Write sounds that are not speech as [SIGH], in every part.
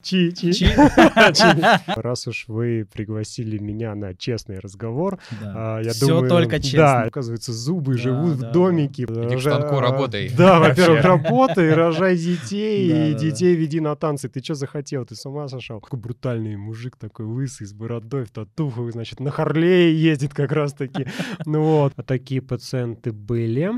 Чи, чи. Чи. Раз уж вы пригласили меня на честный разговор, Да. а, я Всё думаю... только честно. Да, оказывается, зубы Да, живут да, в домике. к Рожа- станку работай. [LAUGHS] Да, во-первых, работай, рожай детей, Да, и да, да. детей веди на танцы. Ты что захотел? Ты с ума сошел? Такой брутальный мужик, такой лысый, с бородой, в татухах, значит, на Харлее ездит как раз-таки. [LAUGHS] Ну вот, А такие пациенты были.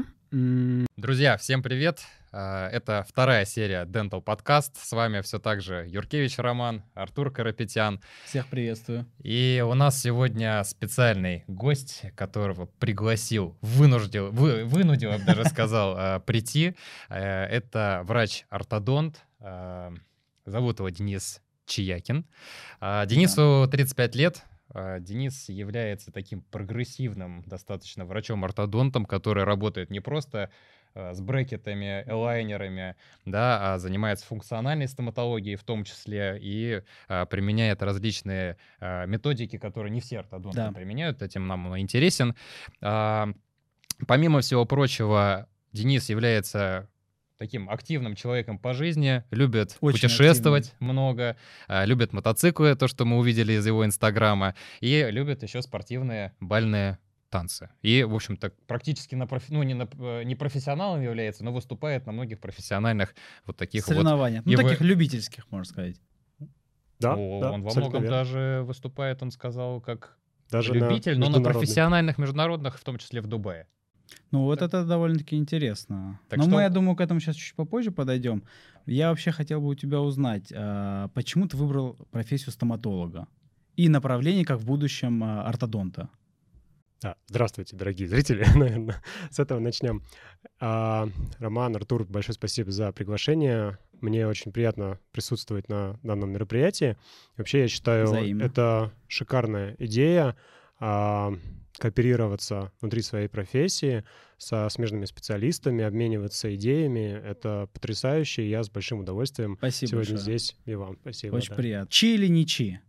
Друзья, всем привет! А, Это вторая серия Dental Podcast. С вами все так же Юркевич Роман, Артур Карапетян. Всех приветствую. И у нас сегодня специальный гость, которого пригласил, вынуждил, вы- вынудил, я бы даже сказал, а, [LAUGHS] прийти. Э, Это врач-ортодонт. Зовут его Денис Чиякин. Денису 35 лет. Денис является таким прогрессивным достаточно врачом-ортодонтом, который работает не просто с брекетами, элайнерами, да, а занимается функциональной стоматологией в том числе и а, применяет различные а, методики, которые не все ортодонты Да. применяют, этим нам интересен. А, Помимо всего прочего, Денис является таким активным человеком по жизни, любит Очень путешествовать много, а, любит мотоциклы, то, что мы увидели из его инстаграма, и любит еще спортивные бальные танцы. И, в общем-то, практически на профи- ну, не, на, э, не профессионалом является, но выступает на многих профессиональных вот таких вот Соревнования. Ну, его- таких любительских, можно сказать. Да, О, да, он во многом верно. даже выступает, он сказал, как Даже на любитель, но на профессиональных, международных, в том числе в Дубае. Ну, вот это довольно-таки интересно. Так Но что- мы, я думаю, к этому сейчас чуть попозже подойдем. Я вообще хотел бы у тебя узнать, а, почему ты выбрал профессию стоматолога и направление, как в будущем, а, ортодонта? Да, здравствуйте, дорогие зрители, [LAUGHS] наверное. С этого начнем. А, Роман, Артур, большое спасибо за приглашение. Мне очень приятно присутствовать на данном мероприятии. Вообще, я считаю, Взаимно. это шикарная идея а, кооперироваться внутри своей профессии со смежными специалистами, обмениваться идеями. Это потрясающе, и я с большим удовольствием Спасибо сегодня большое. здесь. И вам спасибо. Очень да. приятно. Чи или не чи?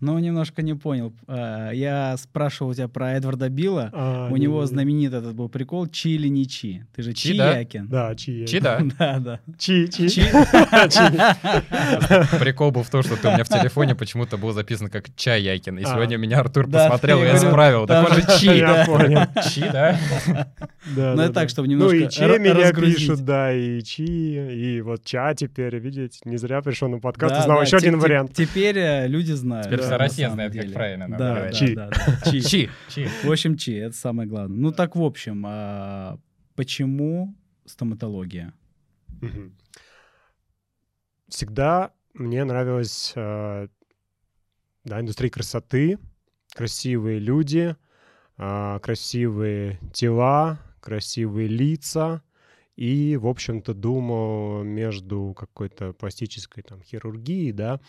Ну, немножко не понял. А, Я спрашивал у тебя про Эдварда Билла. А, У него не-не-не. знаменитый этот был прикол «Чи или не чи». Ты же Чи, да? Чиякин. Да, чи. Чи, да? [LAUGHS] Да, да. Чи, чи. Чи. [LAUGHS] [LAUGHS] Прикол был в том, что ты у меня в телефоне почему-то был записан как Чай Якин. И А. сегодня меня Артур Да, посмотрел я и исправил. Так он же Чи. Я да. понял. Чи, да? Да, Ну, это так, чтобы Ну и немножко Че ра- меня разгрузить. пишут, да, и Чи, и вот Ча теперь, видите, не зря пришел на подкаст, узнал еще один вариант. Теперь э, люди знают. Самом знает, как деле. правильно нам Да, говорить. да, Чи. да, да. [LAUGHS] Чи. Чи. Чи. В общем, чи, это самое главное. Ну так, в общем, а, почему стоматология? Всегда мне нравилась э, да, индустрия красоты, красивые люди, а, красивые тела, красивые лица. И, в общем-то, думал между какой-то пластической там хирургией, да,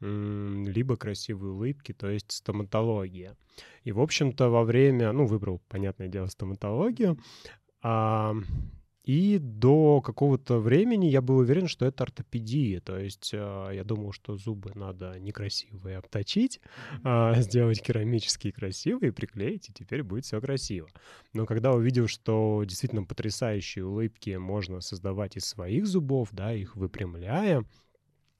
либо красивые улыбки, то есть стоматология. И, в общем-то, во время, ну, выбрал, понятное дело, стоматологию, а, и до какого-то времени я был уверен, что это ортопедия. То есть э, я думал, что зубы надо некрасивые обточить, а, [LAUGHS] сделать керамические красивые, приклеить, и теперь будет все красиво. Но когда увидел, что действительно потрясающие улыбки можно создавать из своих зубов, да, их выпрямляя,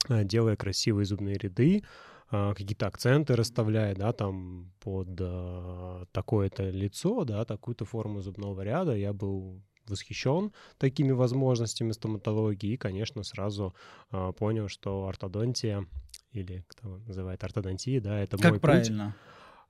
делая красивые зубные ряды, а, какие-то акценты расставляя, да, там под а, такое-то лицо, да, такую-то форму зубного ряда, я был восхищен такими возможностями стоматологии и, конечно, сразу а, понял, что ортодонтия или кто называет ортодонтия, да, это Как мой путь. правильно?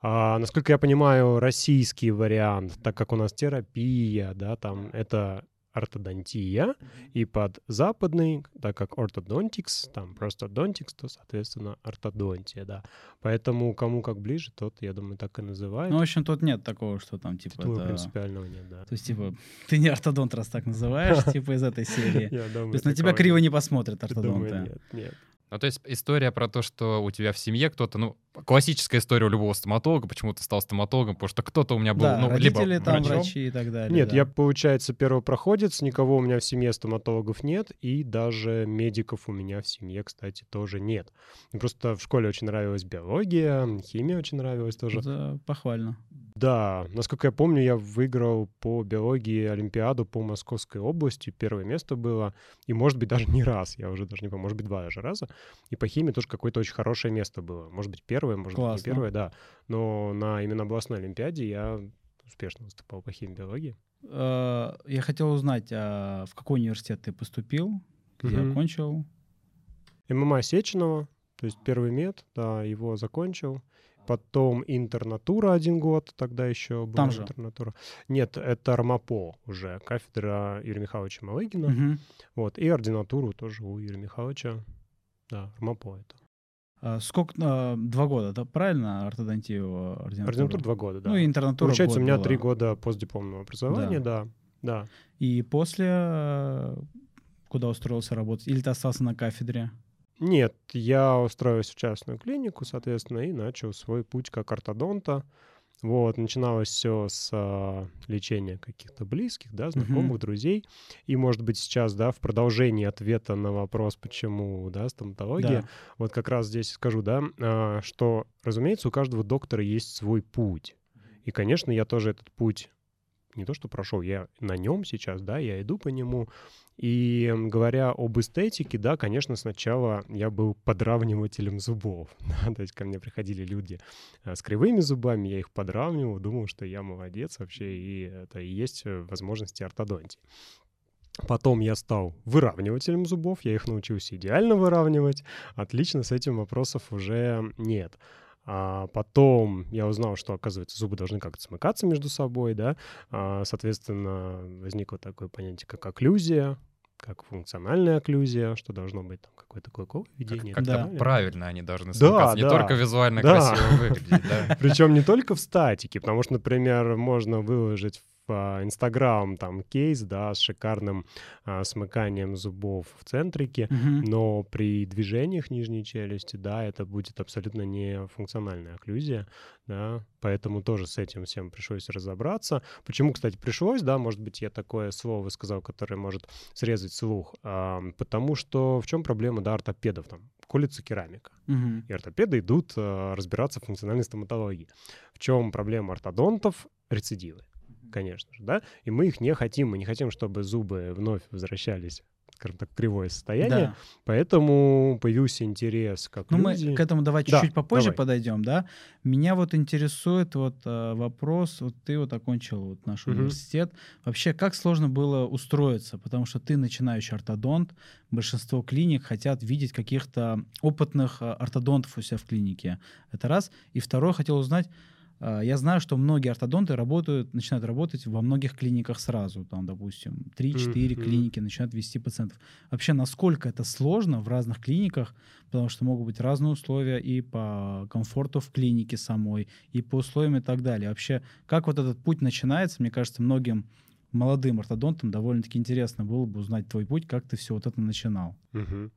А, насколько я понимаю, российский вариант, так как у нас терапия, да, там это ортодонтия, и под западный, так как ортодонтикс, там просто донтикс, то, соответственно, ортодонтия, да. Поэтому кому как ближе, тот, я думаю, так и называет. Ну, в общем, тут нет такого, что там, типа, Думаю, это- принципиального нет, да. То есть, типа, ты не ортодонт, раз так называешь, [LAUGHS] типа, из этой серии. То есть на тебя криво не посмотрят ортодонты. нет, нет. Ну, то есть история про то, что у тебя в семье кто-то, ну, классическая история у любого стоматолога, почему ты стал стоматологом, потому что кто-то у меня был, Да, ну, либо родители там врачом. врачи и так далее. Нет, да. я, получается, первопроходец, никого у меня в семье стоматологов нет, и даже медиков у меня в семье, кстати, тоже нет. Просто в школе очень нравилась биология, химия очень нравилась тоже. Это похвально. Да, насколько я помню, я выиграл по биологии Олимпиаду по Московской области, первое место было, и, может быть, даже не раз, я уже даже не помню, может быть, два даже раза, и по химии тоже какое-то очень хорошее место было, может быть, первое, может Классно. быть, не первое, да, но на именно областной Олимпиаде я успешно выступал по химии биологии. Э, Я хотел узнать, а в какой университет ты поступил, где Мгм. окончил? ММА Сеченова, то есть первый мед, да, его закончил. Потом интернатура один год, тогда еще была Там же? интернатура. Нет, это РМАПО уже, кафедра Юрия Михайловича Малыгина. Мгм. Вот, и ординатуру тоже у Юрия Михайловича. Да, РМАПО это. А Сколько? а, Два года, да? Правильно? Ортодонтию ординатура? Ординатура два года, да. Ну, и интернатура Получается, у меня была. три года постдипломного образования, да. Да. И после э, куда устроился работать? Или ты остался на кафедре? Нет, я устроился в частную клинику, соответственно, и начал свой путь как ортодонта. Вот, начиналось все с а, лечения каких-то близких, да, знакомых, Мгм. друзей. И, может быть, сейчас, да, в продолжении ответа на вопрос, почему, да, стоматология, Да. вот как раз здесь скажу, да, а, что, разумеется, у каждого доктора есть свой путь. И, конечно, я тоже этот путь не то что прошел, я на нем сейчас, да, я иду по нему. И говоря об эстетике, да, конечно, сначала я был подравнивателем зубов. [LAUGHS] да, то есть ко мне приходили люди а, с кривыми зубами, я их подравнивал, думал, что я молодец вообще, и это и есть э, возможности ортодонтии. Потом я стал выравнивателем зубов, я их научился идеально выравнивать. Отлично, с этим вопросов уже нет. А потом я узнал, что, оказывается, зубы должны как-то смыкаться между собой, да. А, соответственно, возникло такое понятие, как окклюзия, как функциональная окклюзия, что должно быть там какое-то клейковое Как- введение. и Как-то так далее. правильно они должны Да, смыкаться. Не да. только визуально Да. красиво выглядеть, да. [LAUGHS] Причем не только в статике, потому что, например, можно выложить Инстаграм там кейс, да, с шикарным а, смыканием зубов в центрике, Мгм. но при движениях нижней челюсти, да, это будет абсолютно не функциональная окклюзия, да, поэтому тоже с этим всем пришлось разобраться. Почему, кстати, пришлось, да, может быть, я такое слово сказал, которое может срезать слух, а, потому что в чем проблема, да, ортопедов там? Колется керамика. Мгм. И ортопеды идут э, разбираться в функциональной стоматологии. В чем проблема ортодонтов? Рецидивы, конечно же, да? И мы их не хотим. Мы не хотим, чтобы зубы вновь возвращались, скажем так, кривое состояние. Да. Поэтому появился интерес как Ну, мы люди. к этому давай Да, чуть-чуть попозже давай. подойдем, да. Меня вот интересует вот э, вопрос, вот ты вот окончил вот наш Мгм. университет. Вообще, как сложно было устроиться? Потому что ты начинающий ортодонт, большинство клиник хотят видеть каких-то опытных э, ортодонтов у себя в клинике. Это раз. И второе, хотел узнать, я знаю, что многие ортодонты работают, начинают работать во многих клиниках сразу, там, допустим, 3-4 Мгм. клиники начинают вести пациентов. Вообще, насколько это сложно в разных клиниках, потому что могут быть разные условия и по комфорту в клинике самой, и по условиям и так далее. Вообще, как вот этот путь начинается, мне кажется, многим молодым ортодонтам довольно-таки интересно было бы узнать твой путь, как ты все вот это начинал. Мгм.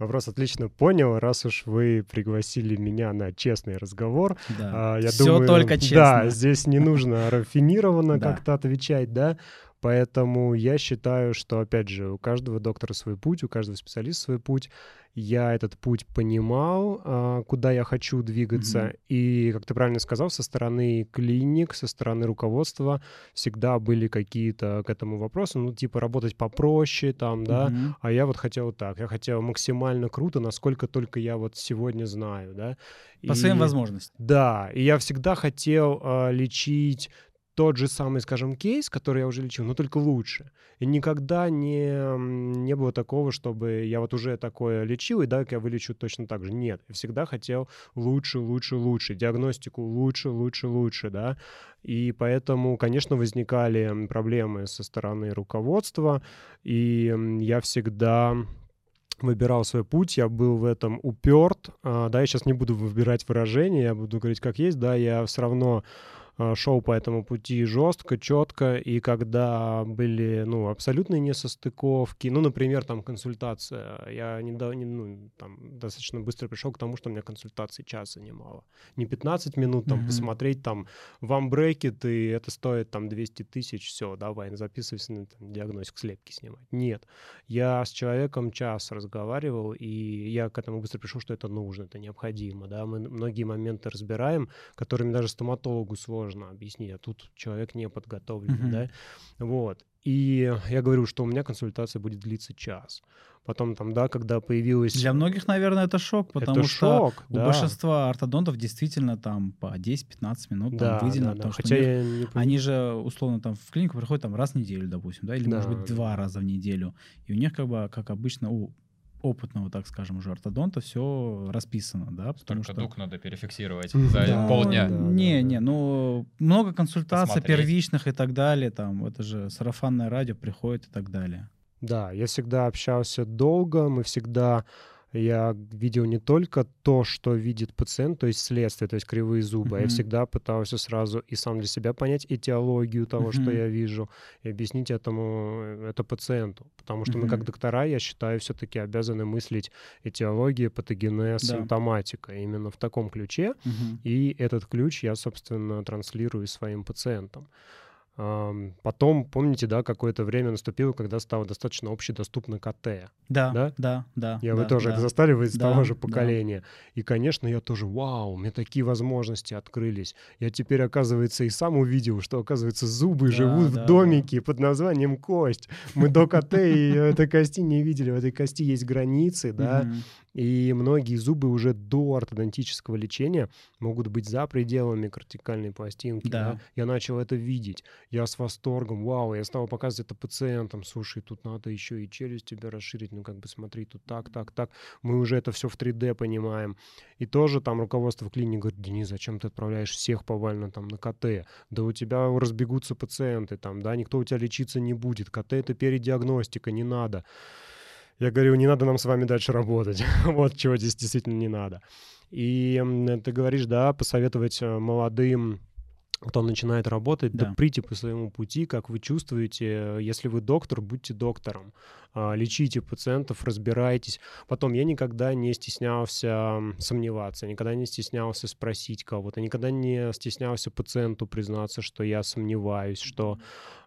Вопрос отлично понял. Раз уж вы пригласили меня на честный разговор, Да. А, я Всё думаю, только Да, честно. здесь не нужно [LAUGHS] рафинированно Да. как-то отвечать, да. Поэтому я считаю, что, опять же, у каждого доктора свой путь, у каждого специалиста свой путь. Я этот путь понимал, а, куда я хочу двигаться. Мгм. И, как ты правильно сказал, со стороны клиник, со стороны руководства всегда были какие-то к этому вопросы. Ну, типа, работать попроще там, да. Мгм. А я вот хотел так. Я хотел максимально круто, насколько только я вот сегодня знаю, да. По своим И- возможностям. да, и я всегда хотел а, лечить тот же самый, скажем, кейс, который я уже лечил, но только лучше. И никогда не, не было такого, чтобы я вот уже такое лечил, и дай-ка я вылечу точно так же. Нет, я всегда хотел лучше, лучше, лучше. Диагностику лучше, лучше, лучше, да. И поэтому, конечно, возникали проблемы со стороны руководства, и я всегда выбирал свой путь, я был в этом уперт. А, да, я сейчас не буду выбирать выражение, я буду говорить как есть, да, я все равно шел по этому пути жестко, четко, и когда были, ну, абсолютные несостыковки, ну, например, там, консультация, я не, до- не, ну, там, достаточно быстро пришел к тому, что у меня консультации час занимало. Не 15 минут, там, Мгм. посмотреть, там, вам брекет, и это стоит, там, 200 тысяч, все, давай, записывайся на там, диагностику, слепки снимать. Нет, я с человеком час разговаривал, и я к этому быстро пришел, что это нужно, это необходимо, да, мы многие моменты разбираем, которыми даже стоматологу сложно можно объяснить, а тут человек не подготовлен, Мгм. да, вот. И я говорю, что у меня консультация будет длиться час. Потом там, да, когда появилась... Для многих, наверное, это шок, потому это что шок, у да. большинства ортодонтов действительно там по 10-15 минут да, там выделено, да, да. потому что Хотя них- я не пон- они же условно там в клинику приходят там раз в неделю, допустим, да, или может Да, быть да. два раза в неделю. И у них как бы, как обычно, у опытного, так скажем, уже ортодонта все расписано, да, потому Только что... дуг надо перефиксировать за Да, полдня. да, не, да. не, ну много консультаций Посмотреть. первичных и так далее, там это же сарафанное радио приходит и так далее. Да, я всегда общался долго, мы всегда... Я видел не только то, что видит пациент, то есть следствие, то есть кривые зубы, а я всегда пытался сразу и сам для себя понять этиологию того, что Мгм. я вижу, и объяснить этому э, это пациенту. Потому что мы, как доктора, я считаю, все-таки обязаны мыслить этиология, патогенез, Да. симптоматика именно в таком ключе. Мгм. И этот ключ я, собственно, транслирую своим пациентам. Потом, помните, да, какое-то время наступило, когда стало достаточно общедоступно КТ. Да, Да? да, да. Я да, вы тоже да. это застали, вы из Да, того же да. поколения. И, конечно, я тоже, вау, меня такие возможности открылись. Я теперь, оказывается, и сам увидел, что, оказывается, зубы Да, живут да, в домике под названием кость. Мы до КТ и этой кости не видели. В этой кости есть границы, да. И многие зубы уже до ортодонтического лечения могут быть за пределами кортикальной пластинки. Да. да. Я начал это видеть. Я с восторгом, вау, я стал показывать это пациентам. Слушай, тут надо еще и челюсть тебе расширить. Ну, как бы смотри, тут так, так, так. Мы уже это все в 3D понимаем. И тоже там руководство в клинике говорит, Денис, зачем ты отправляешь всех повально там на КТ? Да у тебя разбегутся пациенты там, да, никто у тебя лечиться не будет. КТ — это передиагностика, не надо. Я говорю, не надо нам с вами дальше работать. [LAUGHS] вот чего здесь действительно не надо. И ты говоришь, да, посоветовать э, молодым кто начинает работать, да. Да. прите по своему пути, как вы чувствуете. Если вы доктор, будьте доктором. А, Лечите пациентов, разбирайтесь. Потом я никогда не стеснялся сомневаться, никогда не стеснялся спросить кого-то, никогда не стеснялся пациенту признаться, что я сомневаюсь, что...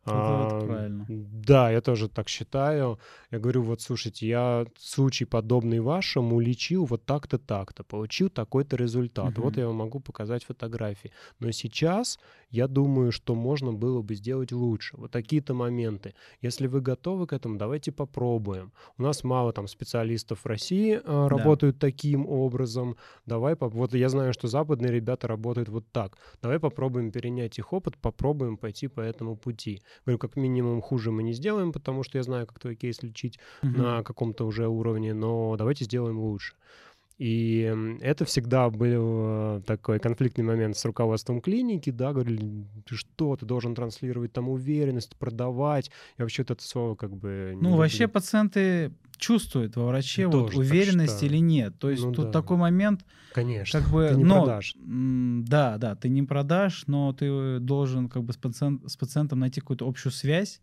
Это а, вот правильно. Да, я тоже так считаю. Я говорю, вот слушайте, я случай подобный вашему лечил вот так-то, так-то, получил такой-то результат. Вот Мгм. я вам могу показать фотографии. Но сейчас я думаю, что можно было бы сделать лучше. Вот такие-то моменты. Если вы готовы к этому, давайте попробуем. У нас мало там специалистов в России а, работают таким образом. Давай, поп- вот я знаю, что западные ребята работают вот так. Давай попробуем перенять их опыт, попробуем пойти по этому пути. Говорю, как минимум хуже мы не сделаем, потому что я знаю, как твой кейс лечить Мгм. на каком-то уже уровне, но давайте сделаем лучше. И это всегда был э, такой конфликтный момент с руководством клиники, да, говорили, ты что, ты должен транслировать там уверенность, продавать. Я вообще это слово как бы... не Ну, вообще пациенты чувствуют во враче вот тоже так уверенность считаю. или нет. То есть Ну тут да. такой момент, Конечно, как бы, ты не но, продашь. да, да, ты не продашь, но ты должен как бы с, пациент- с пациентом найти какую-то общую связь,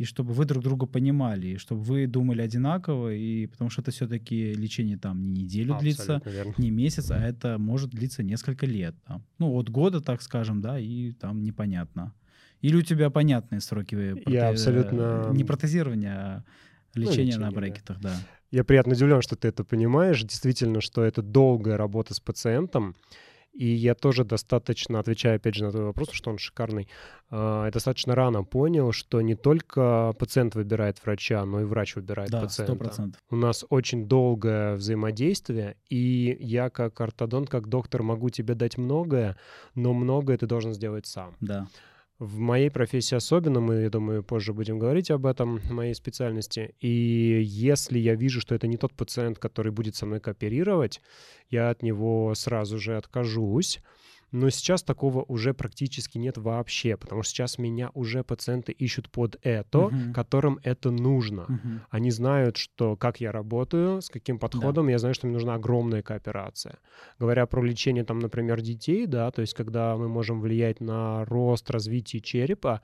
и чтобы вы друг друга понимали, и чтобы вы думали одинаково, и потому что это все-таки лечение там не неделю длится, Абсолютно верно. не месяц, а это может длиться несколько лет. Там. Ну, от года, так скажем, да, и там непонятно. Или у тебя понятные сроки э, проте- абсолютно- не протезирования, а лечения лечение, на да. брекетах, да. Я приятно удивлен, что ты это понимаешь. Действительно, что это долгая работа с пациентом. И я тоже достаточно, отвечая опять же на твой вопрос, что он шикарный, я достаточно рано понял, что не только пациент выбирает врача, но и врач выбирает Да, пациента. сто процентов. У нас очень долгое взаимодействие, и я как ортодонт, как доктор могу тебе дать многое, но многое ты должен сделать сам. Да. В моей профессии особенно, мы, я думаю, позже будем говорить об этом, моей специальности. И если я вижу, что это не тот пациент, который будет со мной кооперировать, я от него сразу же откажусь. Но сейчас такого уже практически нет вообще, потому что сейчас меня уже пациенты ищут под это, Мгм. которым это нужно. Мгм. Они знают, что как я работаю, с каким подходом, я знаю, что мне нужна огромная кооперация. Говоря про лечение, там, например, детей, да, то есть когда мы можем влиять на рост, развитие черепа,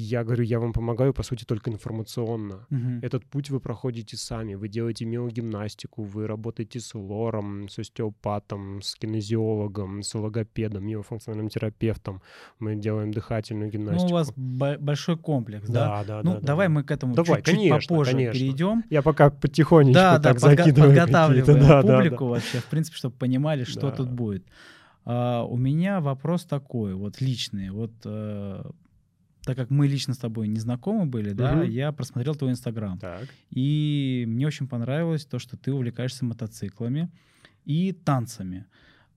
я говорю, я вам помогаю, по сути, только информационно. Мгм. Этот путь вы проходите сами. Вы делаете миогимнастику, вы работаете с лором, с остеопатом, с кинезиологом, с логопедом, миофункциональным терапевтом. Мы делаем дыхательную Ну, гимнастику. у вас бо- большой комплекс, да? да, да, ну, да, да, давай да. мы к этому Давай, чуть-чуть конечно, попозже конечно. перейдем. Я пока потихонечку Да, да, так закидываю подготавливаем какие-то, да, да, публику да. вообще, в принципе, чтобы понимали, что Да. тут будет. А, у меня вопрос такой, вот личный. Вот э, так как мы лично с тобой не знакомы были, да, Мгм. я просмотрел твой инстаграм. И мне очень понравилось то, что ты увлекаешься мотоциклами и танцами.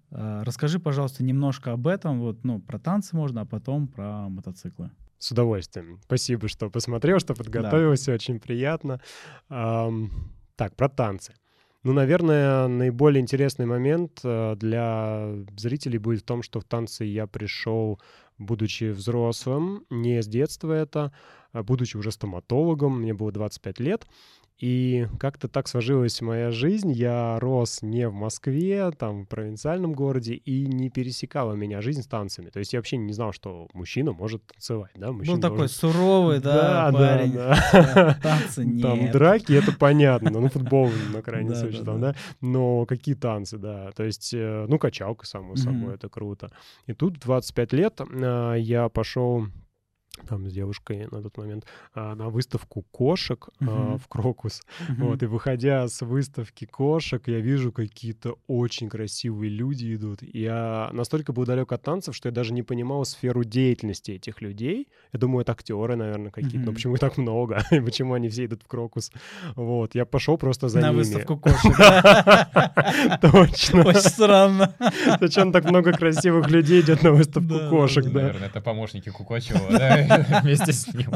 А, Расскажи, пожалуйста, немножко об этом. Вот, ну, про танцы можно, а потом про мотоциклы. С удовольствием. Спасибо, что посмотрел, что подготовился. Очень приятно. Ам, так, про танцы. Ну, наверное, наиболее интересный момент э, для зрителей будет в том, что в танцы я пришел, будучи взрослым, не с детства это, а будучи уже стоматологом, мне было 25 лет. И как-то так сложилась моя жизнь. Я рос не в Москве, там, в провинциальном городе, и не пересекала меня жизнь с танцами. То есть я вообще не знал, что мужчина может танцевать, да? Мужчина Был такой должен- суровый, да, Да, да, парень. да. [LAUGHS] Танцы [LAUGHS] нет. Там драки, это понятно, ну футбол на крайний Да, случай да, там, да. да, но какие танцы, да, то есть, э, ну, качалка, само собой, это круто. И тут в 25 лет а, я пошел там с девушкой на тот момент а, на выставку кошек Мгм. в Крокус. Мгм. Вот, и выходя с выставки кошек, я вижу, какие-то очень красивые люди идут. Я настолько был далек от танцев, что я даже не понимал сферу деятельности этих людей. Я думаю, это актеры, наверное, какие-то. Но Мгм. почему их так много? [LAUGHS] И почему они все идут в Крокус? Вот, я пошел просто за На ними. выставку кошек. [LAUGHS] Точно. Очень странно. Зачем так много красивых людей идет на выставку кошек, да. Наверное, это помощники Кукачева, да, [LAUGHS] вместе с ним.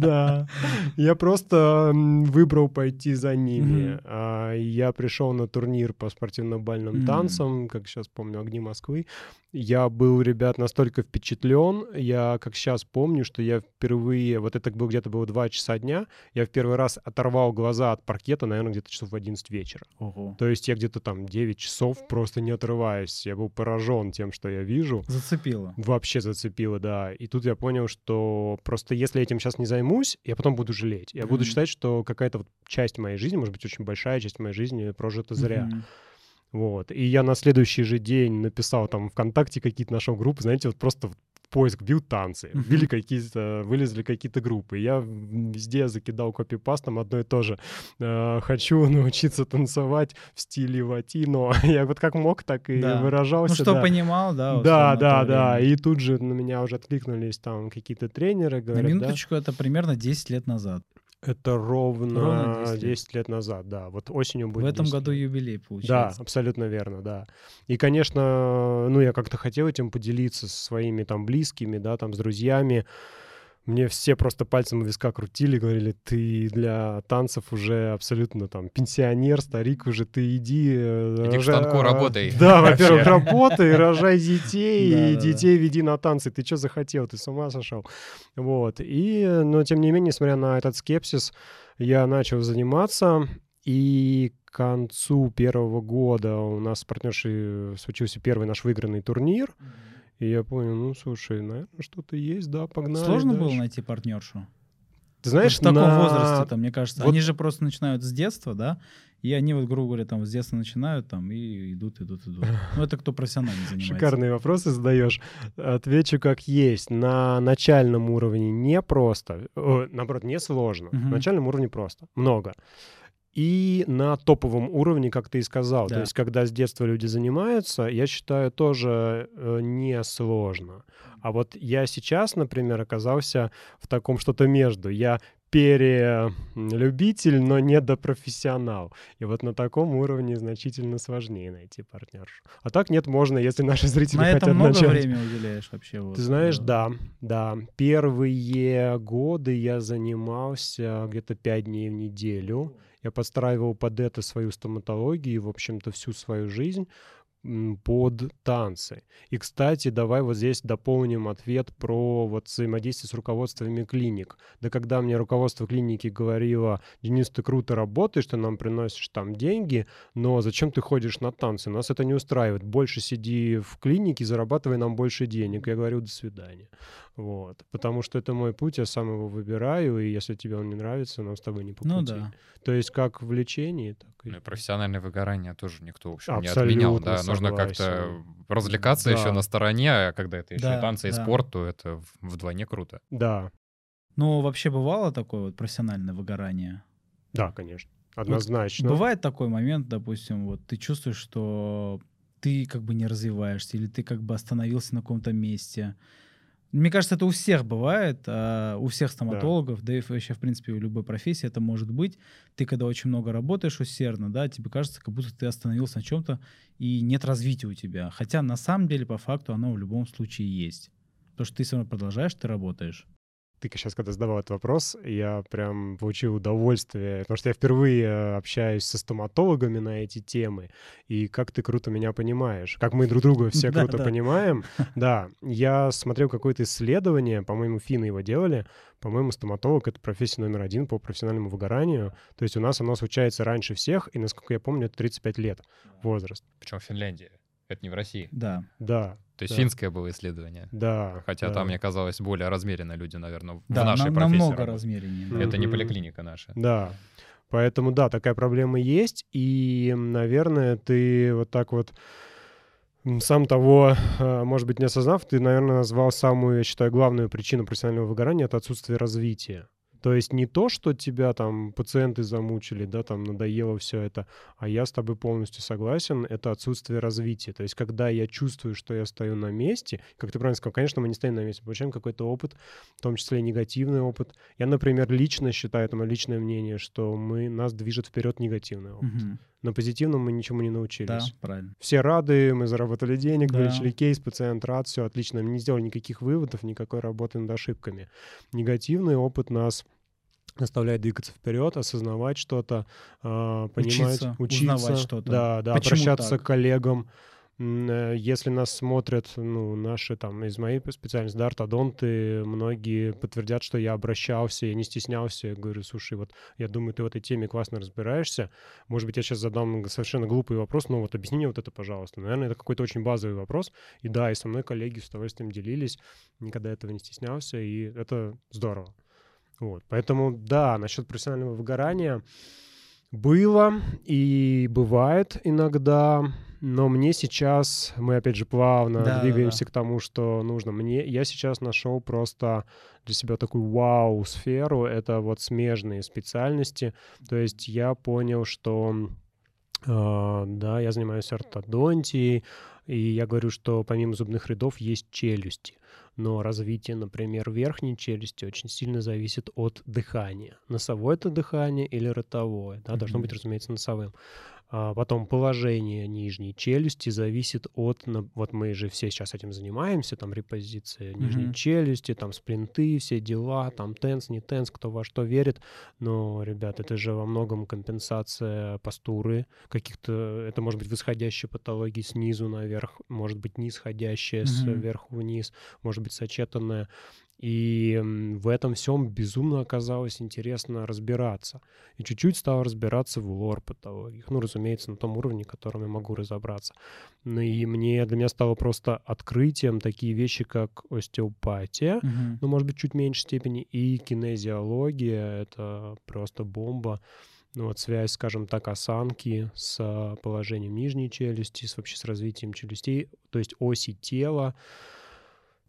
Да. Я просто выбрал пойти за ними. А, Я пришел на турнир по спортивно-бальным танцам, как сейчас помню, «Огни Москвы». Я был, ребят, настолько впечатлен. Я, как сейчас помню, что я впервые, вот это был где-то было 2 часа дня, я в первый раз оторвал глаза от паркета, наверное, где-то часов в 11 вечера. Ого. То есть я где-то там 9 часов просто не отрываюсь. Я был поражен тем, что я вижу. Зацепило. Вообще зацепило, да. И тут я понял, что просто если этим сейчас не займусь, я потом буду жалеть. Я буду Мгм. считать, что какая-то вот часть моей жизни, может быть, очень большая часть моей жизни прожита зря. Мгм. Вот. И я на следующий же день написал там ВКонтакте какие-то нашел группы, знаете, вот просто поиск бил танцы, ввели какие-то, вылезли какие-то группы. Я везде закидал копипастом одно и то же. Э, Хочу [LAUGHS] научиться танцевать в стиле латино. [LAUGHS] Я вот как мог, так и Да. выражался. Ну, что да. понимал, да? Да, да, да. время. И тут же на меня уже откликнулись там какие-то тренеры, На говорят, да, минуточку, это примерно 10 лет назад. Это ровно, Ровно 10 10 лет. лет. назад, да. Вот осенью будет в этом 10 году лет. юбилей Да, получается. абсолютно верно, да. И, конечно, ну, я как-то хотел этим поделиться со своими там близкими, да, там, с друзьями. Мне все просто пальцем у виска крутили, говорили, ты для танцев уже абсолютно там пенсионер, старик уже, ты иди... э, Иди к рожа- станку работай. Да, во-первых, работай, рожай детей, и детей веди на танцы. Ты что захотел, ты с ума сошел? Вот. И, но тем не менее, несмотря на этот скепсис, я начал заниматься, и к концу первого года у нас с партнершей случился первый наш выигранный турнир, и я понял, ну, слушай, наверное, что-то есть, да, погнали Сложно было дальше. найти партнершу? Ты знаешь, в таком на- возрасте, мне кажется. вот- Они же просто начинают с детства, да? И они вот, грубо говоря, там с детства начинают там и идут, идут, идут. Ну, это кто профессионально [LAUGHS] занимается. Шикарные вопросы задаешь. Отвечу как есть. На начальном уровне не просто, о, наоборот, не сложно. Мгм. На начальном уровне просто, много. И на топовом уровне, как ты и сказал. Да. То есть, когда с детства люди занимаются, я считаю, тоже э, не сложно. А вот я сейчас, например, оказался в таком что-то между. Я перелюбитель, но не профессионал. И вот на таком уровне значительно сложнее найти партнершу. А так нет, можно, если наши зрители На хотят это много начать. времени уделяешь вообще? Вот, Ты знаешь, э, да, да. Первые годы я занимался где-то пять дней в неделю. Я подстраивал под это свою стоматологию и, в общем-то, всю свою жизнь под танцы. И, кстати, давай вот здесь дополним ответ про вот взаимодействие с руководствами клиник. Да когда мне руководство клиники говорило, Денис, ты круто работаешь, ты нам приносишь там деньги, но зачем ты ходишь на танцы? Нас это не устраивает. Больше сиди в клинике, зарабатывай нам больше денег. Я говорю, до свидания. Вот. Потому что это мой путь, я сам его выбираю, и если тебе он не нравится, нам с тобой не по Ну пути. да. То есть как в лечении, так и... Ну и профессиональное выгорание тоже никто, в общем, не Абсолютно отменял. Да, нужно как-то развлекаться еще Да. на стороне, а когда это еще Да, и танцы и да. спорт, то это в- вдвойне круто. Да, Ну, вообще бывало такое вот профессиональное выгорание? да, конечно. Однозначно. Бывает такой момент, допустим, вот ты чувствуешь, что ты как бы не развиваешься, или ты как бы остановился на каком-то месте. Мне кажется, это у всех бывает, а, у всех стоматологов, да. да и вообще, в принципе, у любой профессии это может быть. Ты когда очень много работаешь усердно, да, тебе кажется, как будто ты остановился на чем-то, и нет развития у тебя. Хотя на самом деле, по факту, оно в любом случае есть. Потому что ты все равно продолжаешь, ты работаешь ты сейчас, когда задавал этот вопрос, я прям получил удовольствие, потому что я впервые общаюсь со стоматологами на эти темы, и как ты круто меня понимаешь, как мы друг друга все [LAUGHS] круто понимаем. [LAUGHS] Да, я смотрел какое-то исследование, по-моему, финны его делали, по-моему, стоматолог — это профессия номер один по профессиональному выгоранию, то есть у нас оно случается раньше всех, и, насколько я помню, это 35 лет возраст. Причем в Финляндии. Это не в России. Да. Да. То есть да. финское было исследование. Да. Хотя да. там, мне казалось, более размеренно люди, наверное, да, в нашей на, профессии. намного размереннее. Да. Это не поликлиника наша. Да. Поэтому, да, такая проблема есть. И, наверное, ты вот так вот сам того, э, может быть, не осознав, ты, наверное, назвал самую, я считаю, главную причину профессионального выгорания — это отсутствие развития. То есть не то, что тебя там пациенты замучили, да, там надоело все это, а я с тобой полностью согласен, это отсутствие развития. То есть когда я чувствую, что я стою на месте, как ты правильно сказал, конечно, мы не стоим на месте, получаем какой-то опыт, в том числе негативный опыт. Я, например, лично считаю, это мое личное мнение, что мы, нас движет вперед негативный опыт. Угу. На позитивном мы ничему не научились. Да, правильно. Все рады, мы заработали денег, да. вылечили кейс, пациент рад, все отлично. Мы не сделали никаких выводов, никакой работы над ошибками. Негативный опыт нас заставляет двигаться вперед, осознавать что-то, э, понимать, учиться, учиться что-то. Да, да, Почему обращаться так? к коллегам. Э, если нас смотрят, ну, наши там из моей специальности, да, ортодонты, многие подтвердят, что я обращался, я не стеснялся, я говорю, слушай, вот я думаю, ты в этой теме классно разбираешься, может быть, я сейчас задам совершенно глупый вопрос, но вот объясни мне вот это, пожалуйста. Наверное, это какой-то очень базовый вопрос, и да, и со мной коллеги с удовольствием делились, никогда этого не стеснялся, и это здорово. Вот. Поэтому, да, насчет профессионального выгорания было и бывает иногда, но мне сейчас, мы опять же плавно да, двигаемся да, да. к тому, что нужно. Мне, я сейчас нашел просто для себя такую вау-сферу, это вот смежные специальности. То есть я понял, что э, да, я занимаюсь ортодонтией, и я говорю, что помимо зубных рядов есть челюсти но развитие, например, верхней челюсти очень сильно зависит от дыхания. Носовое это дыхание или ротовое, да, должно быть, разумеется, носовым. А потом положение нижней челюсти зависит от... Вот мы же все сейчас этим занимаемся, там репозиция нижней mm-hmm. челюсти, там сплинты, все дела, там тенс, не тенс, кто во что верит. Но, ребят, это же во многом компенсация постуры каких-то... Это может быть восходящая патология снизу наверх, может быть нисходящая mm-hmm. сверху вниз, может быть сочетанная. И в этом всем безумно оказалось интересно разбираться. И чуть-чуть стал разбираться в лор-патологиях. Ну, разумеется, на том уровне, котором я могу разобраться. Ну и мне, для меня стало просто открытием такие вещи, как остеопатия, угу. ну, может быть, чуть меньшей степени, и кинезиология. Это просто бомба. Ну, вот связь, скажем так, осанки с положением нижней челюсти, с вообще с развитием челюстей, то есть оси тела.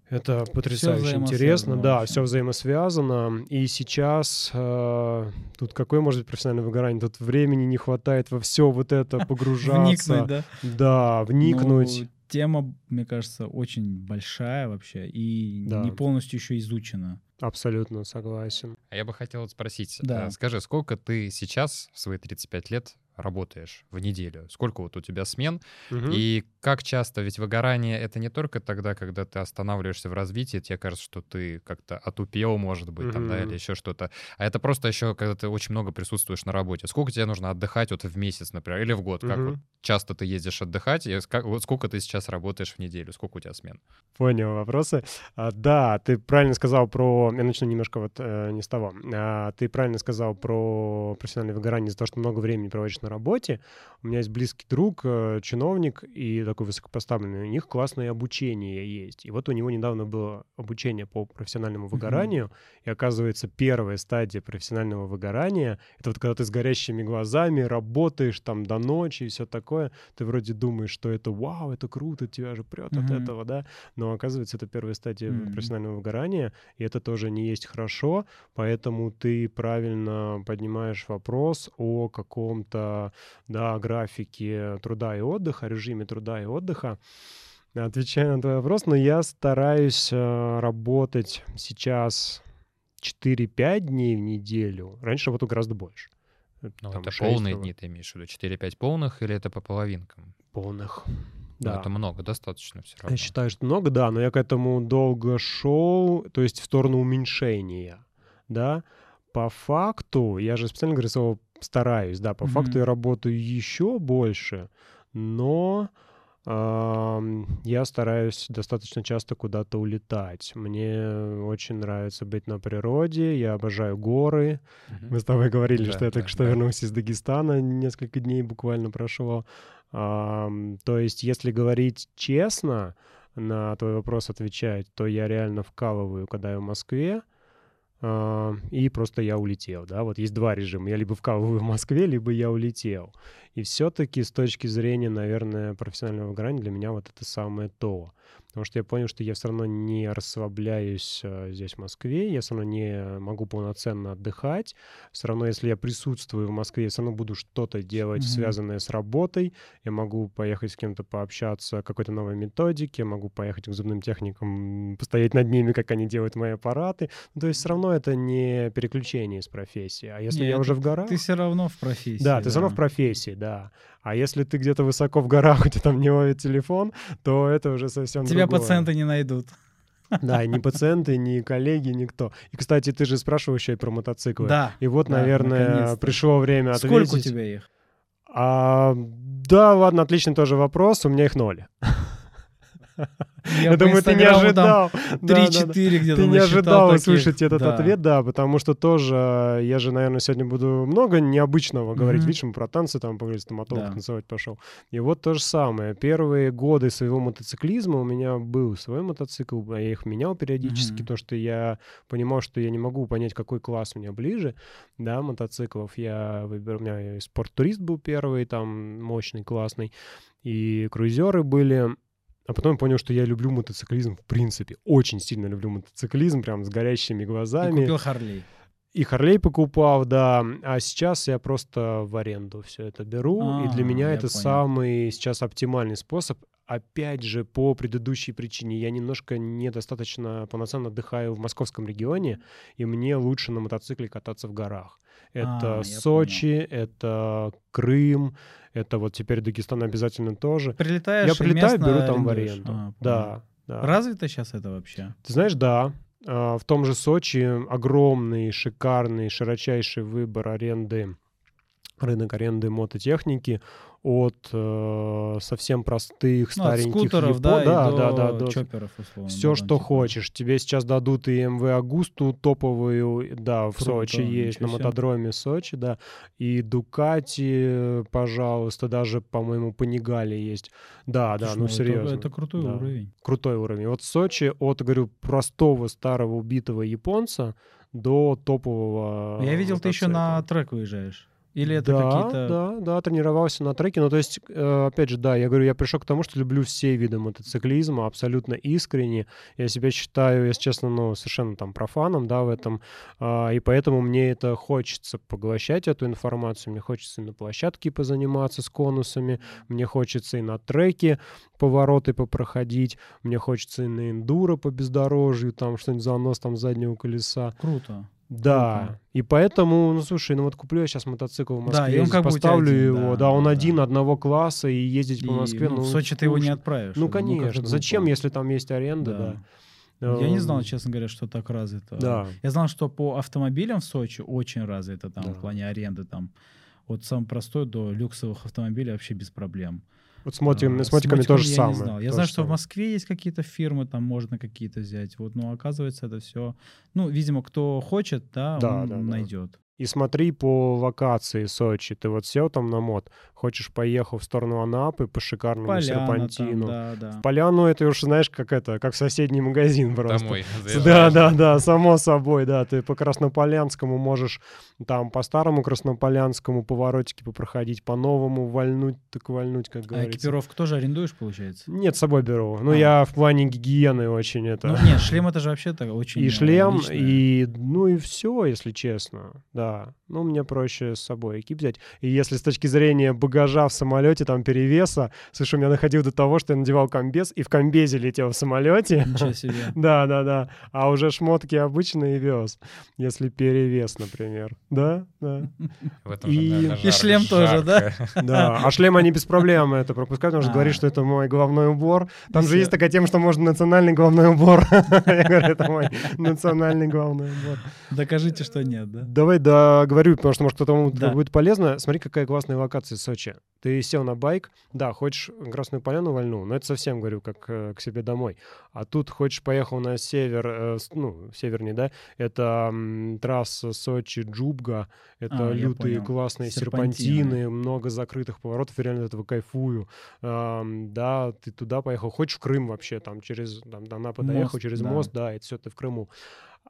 Это потрясающе интересно, да, все взаимосвязано. И сейчас э, тут какое может быть профессиональное выгорание? Тут времени не хватает во все вот это [LAUGHS] погружаться. Вникнуть, да? Да, вникнуть. Ну, тема, мне кажется, очень большая вообще и да. не полностью еще изучена. Абсолютно согласен. А я бы хотел спросить, да. Э, скажи, сколько ты сейчас в свои 35 лет работаешь в неделю? Сколько вот у тебя смен? Угу. И как часто? Ведь выгорание — это не только тогда, когда ты останавливаешься в развитии, тебе кажется, что ты как-то отупел, может быть, угу. там, да, или еще что-то. А это просто еще, когда ты очень много присутствуешь на работе. Сколько тебе нужно отдыхать вот в месяц, например, или в год? Угу. Как вот часто ты ездишь отдыхать? И как, вот сколько ты сейчас работаешь в неделю? Сколько у тебя смен? Понял вопросы. А, да, ты правильно сказал про... Я начну немножко вот э, не с того. А, ты правильно сказал про профессиональное выгорание из-за того, что много времени проводишь на работе. У меня есть близкий друг, э, чиновник и такой высокопоставленный. У них классное обучение есть. И вот у него недавно было обучение по профессиональному выгоранию. Mm-hmm. И оказывается, первая стадия профессионального выгорания — это вот когда ты с горящими глазами работаешь там до ночи и все такое. Ты вроде думаешь, что это вау, это круто, тебя же прет mm-hmm. от этого, да? Но оказывается, это первая стадия mm-hmm. профессионального выгорания, и это тоже не есть хорошо, поэтому ты правильно поднимаешь вопрос о каком-то да, о графике труда и отдыха, режиме труда и отдыха. Отвечаю на твой вопрос, но я стараюсь э, работать сейчас 4-5 дней в неделю. Раньше работал гораздо больше. Ну, Там это полные дни, ты имеешь в виду? 4-5 полных или это по половинкам? Полных. Ну, Да. это много, достаточно все равно. Я считаю, что много, да, но я к этому долго шел, то есть в сторону уменьшения, да. По факту, я же специально говорю слово стараюсь, да, по Мгм. факту я работаю еще больше, но ам, я стараюсь достаточно часто куда-то улетать. Мне очень нравится быть на природе, я обожаю горы. Мгм. Мы с тобой говорили, Да, что я да, только что да. вернулся из Дагестана, несколько дней буквально прошло. Ам, то есть, если говорить честно, на твой вопрос отвечать, то я реально вкалываю, когда я в Москве, и просто я улетел, да, вот есть два режима, я либо вкалываю в Москве, либо я улетел. И все-таки с точки зрения, наверное, профессионального выгорания для меня вот это самое то. Потому что я понял, что я все равно не расслабляюсь э, здесь, в Москве, я все равно не могу полноценно отдыхать. Все равно, если я присутствую в Москве, я все равно буду что-то делать, Мгм. связанное с работой. Я могу поехать с кем-то пообщаться о какой-то новой методике, могу поехать к зубным техникам, постоять над ними, как они делают мои аппараты. Ну, то есть все равно это не переключение из профессии. А если Не, я уже в горах... Ты все равно в профессии. Да, ты все равно в профессии, да. А если ты где-то высоко в горах, [LAUGHS] у тебя там не ловит телефон, то это уже совсем Тебя другое. пациенты не найдут. [LAUGHS] Да, ни пациенты, ни коллеги, никто. И, кстати, ты же спрашивал еще и про мотоциклы. Да. И вот, да, наверное, наконец-то. пришло время ответить. Сколько у тебя их? А, да, ладно, отличный тоже вопрос. У меня их ноль. [LAUGHS] Я Я думаю, ты не ожидал. Да, да, да. 3-4 где-то Ты не ожидал услышать этот Да. ответ, да, потому что тоже я же, наверное, сегодня буду много необычного говорить. Мгм. Видишь, мы про танцы там поговорили, стоматолог Да. танцевать пошел. И вот то же самое. Первые годы своего мотоциклизма у меня был свой мотоцикл, а я их менял периодически, Мгм. потому что я понимал, что я не могу понять, какой класс мне ближе, да, мотоциклов. Я выбирал, у меня спорттурист был первый, там, мощный, классный, и круизеры были. А потом я понял, что я люблю мотоциклизм в принципе. Очень сильно люблю мотоциклизм, прям с горящими И глазами. купил Харлей. И Харлей покупал, да. А сейчас я просто в аренду все это беру. и для А, меня это понял. самый сейчас оптимальный способ. Опять же, по предыдущей причине. Я немножко недостаточно полноценно отдыхаю в московском регионе, и мне лучше на мотоцикле кататься в горах. Это А, Сочи, это Крым, это вот теперь Дагестан обязательно тоже. Прилетаешь Я прилетаю, беру там в аренду. А, понял. да, да. Развито сейчас это вообще? Ты знаешь, да. А, В том же Сочи огромный, шикарный, широчайший выбор аренды, рынок аренды мототехники от э, совсем простых Ну, от стареньких скутеров, япон- да, да, и до да, да, до- чопперов, условно. все, да, что типа. хочешь. Тебе сейчас дадут и МВ Агусту топовую, да, в Круто, Сочи есть, на мотодроме Сочи, да. И Дукати, пожалуйста, даже, по-моему, Панигали есть. Да, да, Слушай, ну это- серьезно. Это крутой Да. уровень. Крутой уровень. Вот в Сочи от, говорю, простого старого убитого японца до топового Я видел, ты еще на мотоцикла. трек выезжаешь. Или это да, какие-то... да, да, тренировался на треке. Ну, то есть, э, опять же, да, я говорю, я пришел к тому, что люблю все виды мотоциклизма, абсолютно искренне. Я себя считаю, если честно, ну, совершенно там профаном, да, в этом. А, и поэтому мне это хочется поглощать эту информацию. Мне хочется и на площадке позаниматься с конусами, мне хочется и на треке повороты попроходить, мне хочется и на эндуро по бездорожью, там что-нибудь занос там заднего колеса. Круто. Да, Круто. и поэтому, ну слушай, ну вот куплю я сейчас мотоцикл в Москве, Да, и он как поставлю один, его, да, да, он да, один да. одного класса и ездить по И, Москве, ну, ну, в Сочи ты его не отправишь. Ну как конечно, же зачем, глупо. если там есть аренда, да. Я не знал, Эм, честно говоря, что так развито. Да. Я знал, что по автомобилям в Сочи очень развито там Да. в плане аренды там. От самый простой до люксовых автомобилей вообще без проблем. Вот с, мотиками, А, с мотиками то же я самое. Не знал. Я знаю, что в самое. Москве есть какие-то фирмы, там можно какие-то взять. Вот, но оказывается, это все. Ну, видимо, кто хочет, да, Да, он да. найдет. И смотри по локации Сочи. Ты вот сел там на мод, хочешь поехал в сторону Анапы по шикарному Поляна там, серпантину. да, да. В Поляну это уж, знаешь, как это, как соседний магазин [LAUGHS] просто. Домой Да, да, да, само собой, да. Ты по Краснополянскому можешь там по старому Краснополянскому поворотике попроходить, по новому вальнуть, так вальнуть, как А говорится. экипировку тоже арендуешь, получается? Нет, с собой беру. Ну, А. я в плане гигиены очень это... Ну, нет, шлем это же вообще так [LAUGHS] очень и шлем, личное. и ну и все, если честно. Да, да. Ну, мне проще с собой экип взять. И если с точки зрения багажа в самолете, там, перевеса, слушай, у меня находил до того, что я надевал комбез и в комбезе летел в самолете. Ничего [LAUGHS] себе. Да, да, да. А уже шмотки обычные вез, если перевес, например. Да, да. [LAUGHS] И- шлем тоже, да? [LAUGHS] Да, а шлем они без проблем это пропускают, потому что А. говорит, что это мой головной убор. Там же есть такая тема, что можно национальный головной убор. Я говорю, это мой национальный головной убор. Докажите, что нет, да? Давай договорю, потому что, может, кто-то Да. будет полезно. Смотри, какая классная локация Сочи. Ты сел на байк, да, хочешь Красную Поляну вольну, но это совсем, говорю, как э, к себе домой. А тут хочешь поехал на север, э, ну, севернее, да, это м, трасса Сочи-Джубга, это А, лютые классные Серпантины. серпантины, много закрытых поворотов, я реально от этого кайфую. Да, ты туда поехал, хочешь в Крым вообще, там через там, до Мост, доехал, через мост, да, это все ты в Крыму.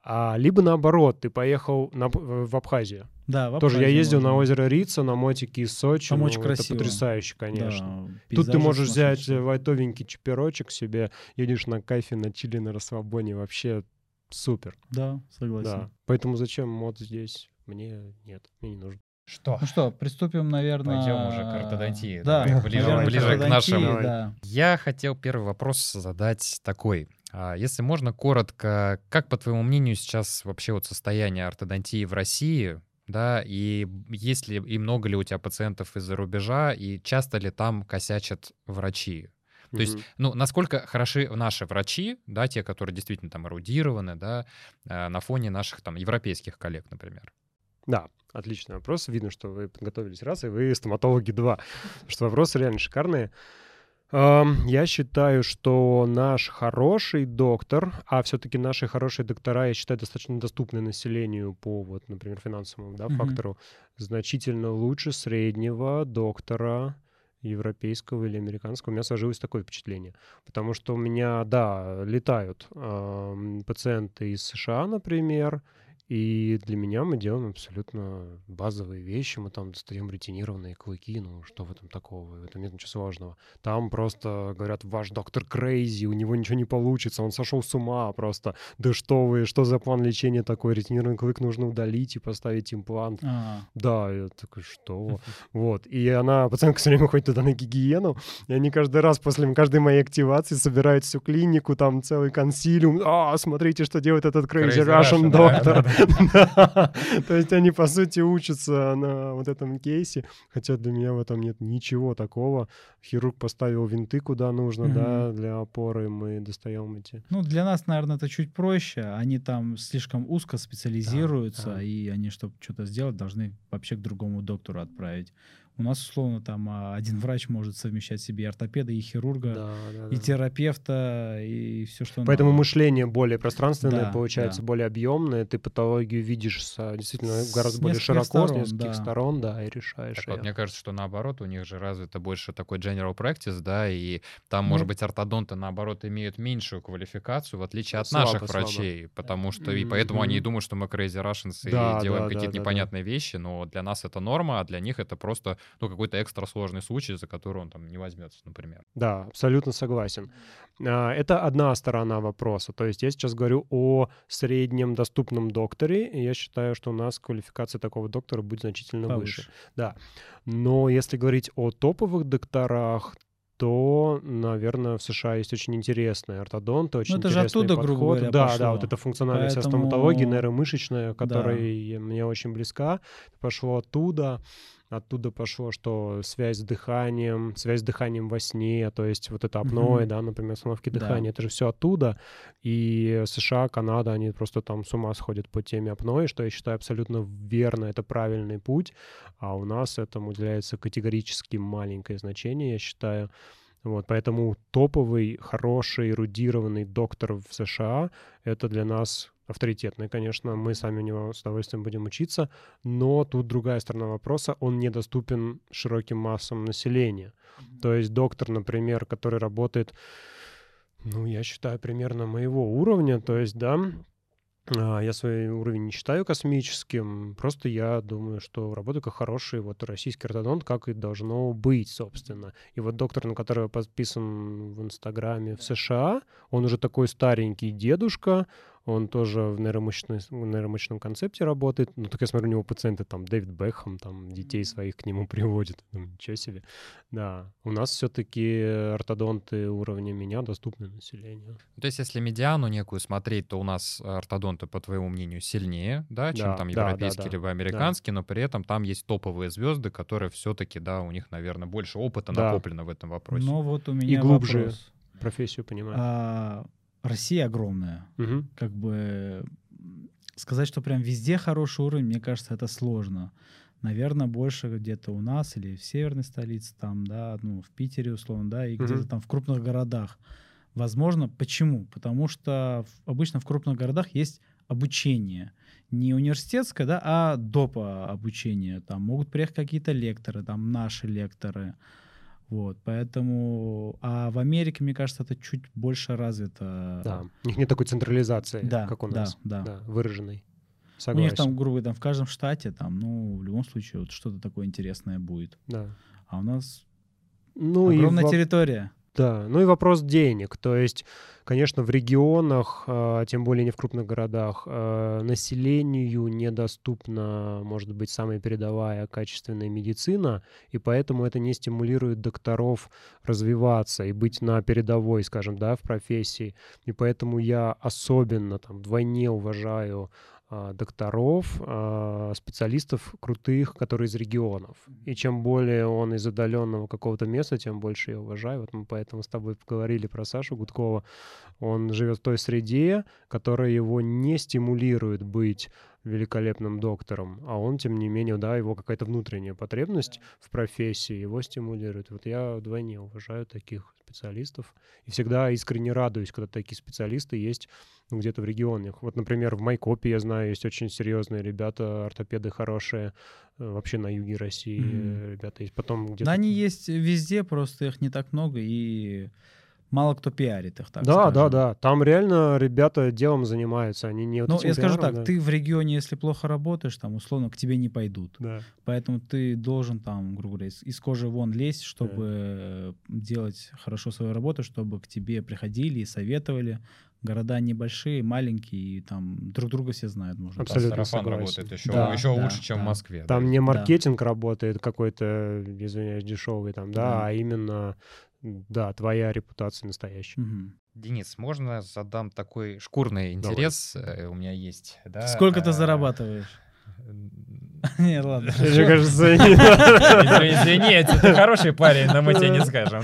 А, либо наоборот, ты поехал на, в Абхазию. Да, в Тоже я Абхазию ездил на можно. озеро Рица, на мотике из Сочи. Там ну, очень это красиво. потрясающе, конечно. Да, Тут ты можешь взять лайтовенький чиперочек себе, едешь на кайфе, на чили, на расслабоне, вообще супер. Да, согласен. Да. Поэтому зачем мод здесь? Мне нет, мне не нужен. Что? Ну что, приступим, наверное... Пойдем уже к ортодонтии. Да, ближе- наверное, ближе к нашему. Да. Я хотел первый вопрос задать такой. А, Если можно, коротко, как, по твоему мнению, сейчас вообще вот состояние ортодонтии в России, да, и есть ли и много ли у тебя пациентов из-за рубежа, и часто ли там косячат врачи? То есть, Мгм. ну, насколько хороши наши врачи, да, те, которые действительно там эрудированы, да, э, на фоне наших там европейских коллег, например? Да, отличный вопрос. Видно, что вы подготовились раз, и вы стоматологи два. Потому что вопросы реально шикарные. Я считаю, что наш хороший доктор, а все-таки наши хорошие доктора, я считаю, достаточно доступны населению по, вот, например, финансовому да, Мгм. фактору, значительно лучше среднего доктора европейского или американского. У меня сложилось такое впечатление. Потому что у меня, да, летают ам, пациенты из США, например, и для меня мы делаем абсолютно базовые вещи. Мы там достаем ретинированные клыки. Ну, что в этом такого? В этом нет ничего сложного. Там просто говорят, ваш доктор крейзи, у него ничего не получится, он сошел с ума просто. Да что вы, что за план лечения такой? Ретинированный клык нужно удалить и поставить имплант. А, Да, я такой, что? [LAUGHS] Вот. И она, пациентка все время ходит туда на гигиену, и они каждый раз после каждой моей активации собирают всю клинику, там целый консилиум. А, смотрите, что делает этот Crazy Russian доктор. [LAUGHS] То есть они, по сути, учатся на вот этом кейсе, хотя для меня в этом нет ничего такого. Хирург поставил винты куда нужно, да, для опоры, мы достаем эти. Ну, для нас, наверное, это чуть проще. Они там слишком узко специализируются, и они, чтобы что-то сделать, должны вообще к другому доктору отправить. У нас, условно, там а, один врач может совмещать себе и ортопеда, и хирурга, Да, да, и да. терапевта, и все, что Поэтому надо. мышление более пространственное, Да, получается, да. более объемное. Ты патологию видишь с, действительно С гораздо более широко, сторон, с нескольких да. сторон, да, и решаешь. Так вот, мне кажется, что наоборот, у них же развито больше такой general practice, да, и там, Ну. может быть, ортодонты, наоборот, имеют меньшую квалификацию, в отличие от Слабо, наших слабо. врачей, потому что, и поэтому они и думают, что мы crazy Russians и Да, делаем да, какие-то да, да. непонятные вещи, но для нас это норма, а для них это просто, ну, какой-то экстра сложный случай, за который он там не возьмется, например. Да, абсолютно согласен. А, Это одна сторона вопроса. То есть я сейчас говорю о среднем доступном докторе, и я считаю, что у нас квалификация такого доктора будет значительно выше. Повыше. Но если говорить о топовых докторах, то, наверное, в США есть очень интересные ортодонты, очень Ну, это же интересный оттуда, грубо подход. говоря, Да, пошло. да, вот эта функциональная вся Поэтому- стоматология, нейромышечная, Да. которая мне очень близка, пошло оттуда. Оттуда пошло, что связь с дыханием, связь с дыханием во сне, то есть вот это апноэ, Мгм. да, например, остановки Да. дыхания, это же все оттуда. И США, Канада, они просто там с ума сходят по теме апноэ, что я считаю абсолютно верно, это правильный путь. А у нас этому уделяется категорически маленькое значение, я считаю. Вот, поэтому топовый, хороший, эрудированный доктор в США — это для нас авторитетный, конечно. Мы сами у него с удовольствием будем учиться, но тут другая сторона вопроса. Он недоступен широким массам населения. То есть доктор, например, который работает, ну, я считаю, примерно моего уровня, то есть, да, а, я свой уровень не считаю космическим, просто я думаю, что работаю как хороший вот российский ортодонт, как и должно быть, собственно. И вот доктор, на которого подписан в Инстаграме в США, он уже такой старенький дедушка, он тоже в нейромышечной- нейромышечном концепте работает. Ну, так я смотрю, у него пациенты там Дэвид Бекхэм, там детей своих к нему [LAUGHS] приводит. Думаю, ничего себе. Да, у нас все-таки ортодонты уровня меня доступны населению. То есть, если медиану некую смотреть, то у нас ортодонты, по твоему мнению, сильнее, да, чем Да, там да, да, европейские да, либо американские, но при этом там есть топовые звезды, которые все-таки, да, у них, наверное, больше опыта Да. накоплено в этом вопросе. Но вот у меня глубже. вопрос. Профессию понимаю. А, Россия огромная. Мгм. Как бы сказать, что прям везде хороший уровень, мне кажется, это сложно. Наверное, больше где-то у нас или в северной столице, там, да, ну, в Питере, условно, да, и Мгм. где-то там в крупных городах. Возможно, почему? Потому что обычно в крупных городах есть обучение. Не университетское, да, а доп. обучение. Там могут приехать какие-то лекторы, там наши лекторы. Вот, поэтому... А в Америке, мне кажется, это чуть больше развито. Да, у них нет такой централизации, Да, как у да, нас. да. выраженной. У Согласен. них там, грубо говоря, там в каждом штате, там, ну, в любом случае, вот что-то такое интересное будет. Да. А у нас Ну и огромная во- территория. Да, ну и вопрос денег. То есть, конечно, в регионах, а, тем более не в крупных городах, а, населению недоступна, может быть, самая передовая качественная медицина, и поэтому это не стимулирует докторов развиваться и быть на передовой, скажем, да, в профессии. И поэтому я особенно там вдвойне уважаю докторов, а, специалистов крутых, которые из регионов. И чем более он из отдаленного какого-то места, тем больше я уважаю. Вот мы поэтому с тобой поговорили про Сашу Гудкова. Он живет в той среде, которая его не стимулирует быть великолепным доктором, а он, тем не менее, да, его какая-то внутренняя потребность в профессии его стимулирует. Вот я вдвойне уважаю таких специалистов и всегда искренне радуюсь, когда такие специалисты есть ну, где-то в регионах. Вот, например, в Майкопе, я знаю, есть очень серьезные ребята, ортопеды хорошие, э, вообще на юге России э, ребята есть. Потом где-то... Да, они есть везде, просто их не так много, и мало кто пиарит их, так да, да, скажем. да. Там реально ребята делом занимаются, они не вот Ну, я скажу пиаром, так, да. ты в регионе, если плохо работаешь, там, условно, к тебе не пойдут. Да. Поэтому ты должен там, грубо говоря, из, из кожи вон лезть, чтобы э, делать хорошо свою работу, чтобы к тебе приходили и советовали. Города небольшие, маленькие, и там друг друга все знают, можно Абсолютно Сарафан согласен. работает еще, Да, еще да, лучше, чем да. в Москве. Там да. не маркетинг работает какой-то, извиняюсь, дешевый там, да, Да. а именно, да, твоя репутация настоящая. Мгм. Денис, можно задам такой шкурный Давай. интерес? Э, У меня есть. Да, Сколько ты а, зарабатываешь? [LAUGHS] Нет, ладно. Мне [LAUGHS] кажется, Извини, извини, ты хороший парень, но мы тебе не скажем.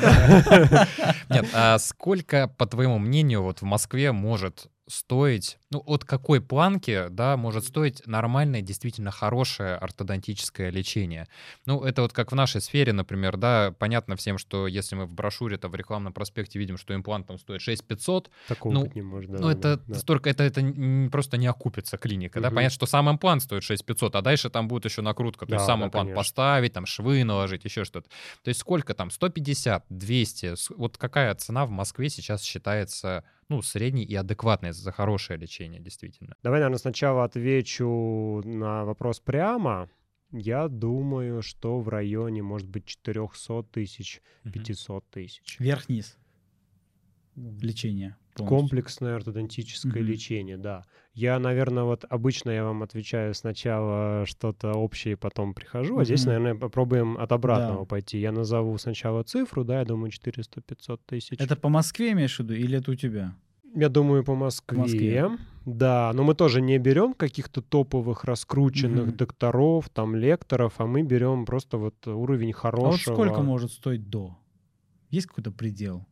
Нет, а сколько, по твоему мнению, вот в Москве может стоить, ну, от какой планки, да, может стоить нормальное, действительно хорошее ортодонтическое лечение? Ну, это вот как в нашей сфере, например, да, понятно всем, что если мы в брошюре, то в рекламном проспекте видим, что имплант там стоит 6500, Такого Ну, быть не может. да, ну, да, это да. столько, это, это просто не окупится клиника, да, Мгм. понятно, что сам имплант стоит 6500, а дальше там будет еще накрутка, то есть Да, сам да, имплант конечно. поставить, там швы наложить, еще что-то. То есть сколько там, 150, 200, с- вот какая цена в Москве сейчас считается, ну, средней и адекватной за хорошее лечение, действительно? Давай, наверное, сначала отвечу на вопрос прямо. Я думаю, что в районе, может быть, 400 тысяч, Мгм. 500 тысяч. Вверх-вниз лечение. полностью. Комплексное ортодонтическое Мгм. лечение, да. Я, наверное, вот обычно я вам отвечаю сначала что-то общее, потом прихожу, а здесь, наверное, попробуем от обратного Да. пойти. Я назову сначала цифру, да, я думаю, 400-500 тысяч. Это по Москве имеешь в виду или это у тебя? Я думаю, по Москве. Москве. Да, но мы тоже не берем каких-то топовых раскрученных Мгм. докторов, там, лекторов, а мы берем просто вот уровень А вот хорошего. сколько может стоить до? Есть какой-то предел?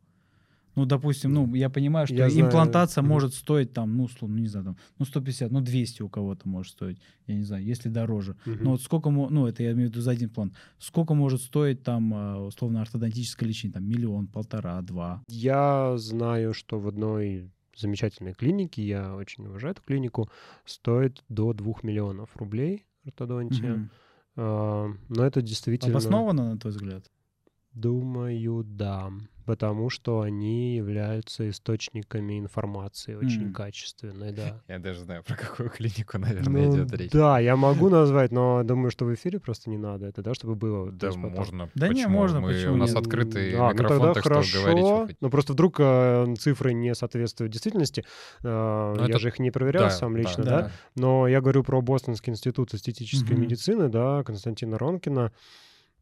Ну, допустим, ну, я понимаю, что Я знаю. имплантация Мгм. может стоить там, ну, условно, не знаю, там, ну, 150, ну, 200 у кого-то может стоить, я не знаю, если дороже. Мгм. Но вот сколько, ну, это я имею в виду за один имплант, сколько может стоить там, а, условно, ортодонтическое лечение, там, миллион, полтора, два? Я знаю, что в одной замечательной клинике, я очень уважаю эту клинику, стоит до 2 миллионов рублей ортодонтия. А, но это действительно... Обоснованно, на твой взгляд? Думаю, да потому что они являются источниками информации очень М. качественной, да. Я даже знаю, про какую клинику, наверное, Ну, идет речь. да, я могу назвать, но думаю, что в эфире просто не надо это, да, чтобы было. Да, есть потом. можно. Да не, Почему? можно, Мы- почему У нас открытый А, ну микрофон, тогда так хорошо. что говорить хотите. Ну просто вдруг э, цифры не соответствуют действительности. Э, Ну, я это- же их не проверял Да, сам да, лично, да. да. Но я говорю про Бостонский институт эстетической Мгм. медицины, да, Константина Ронкина.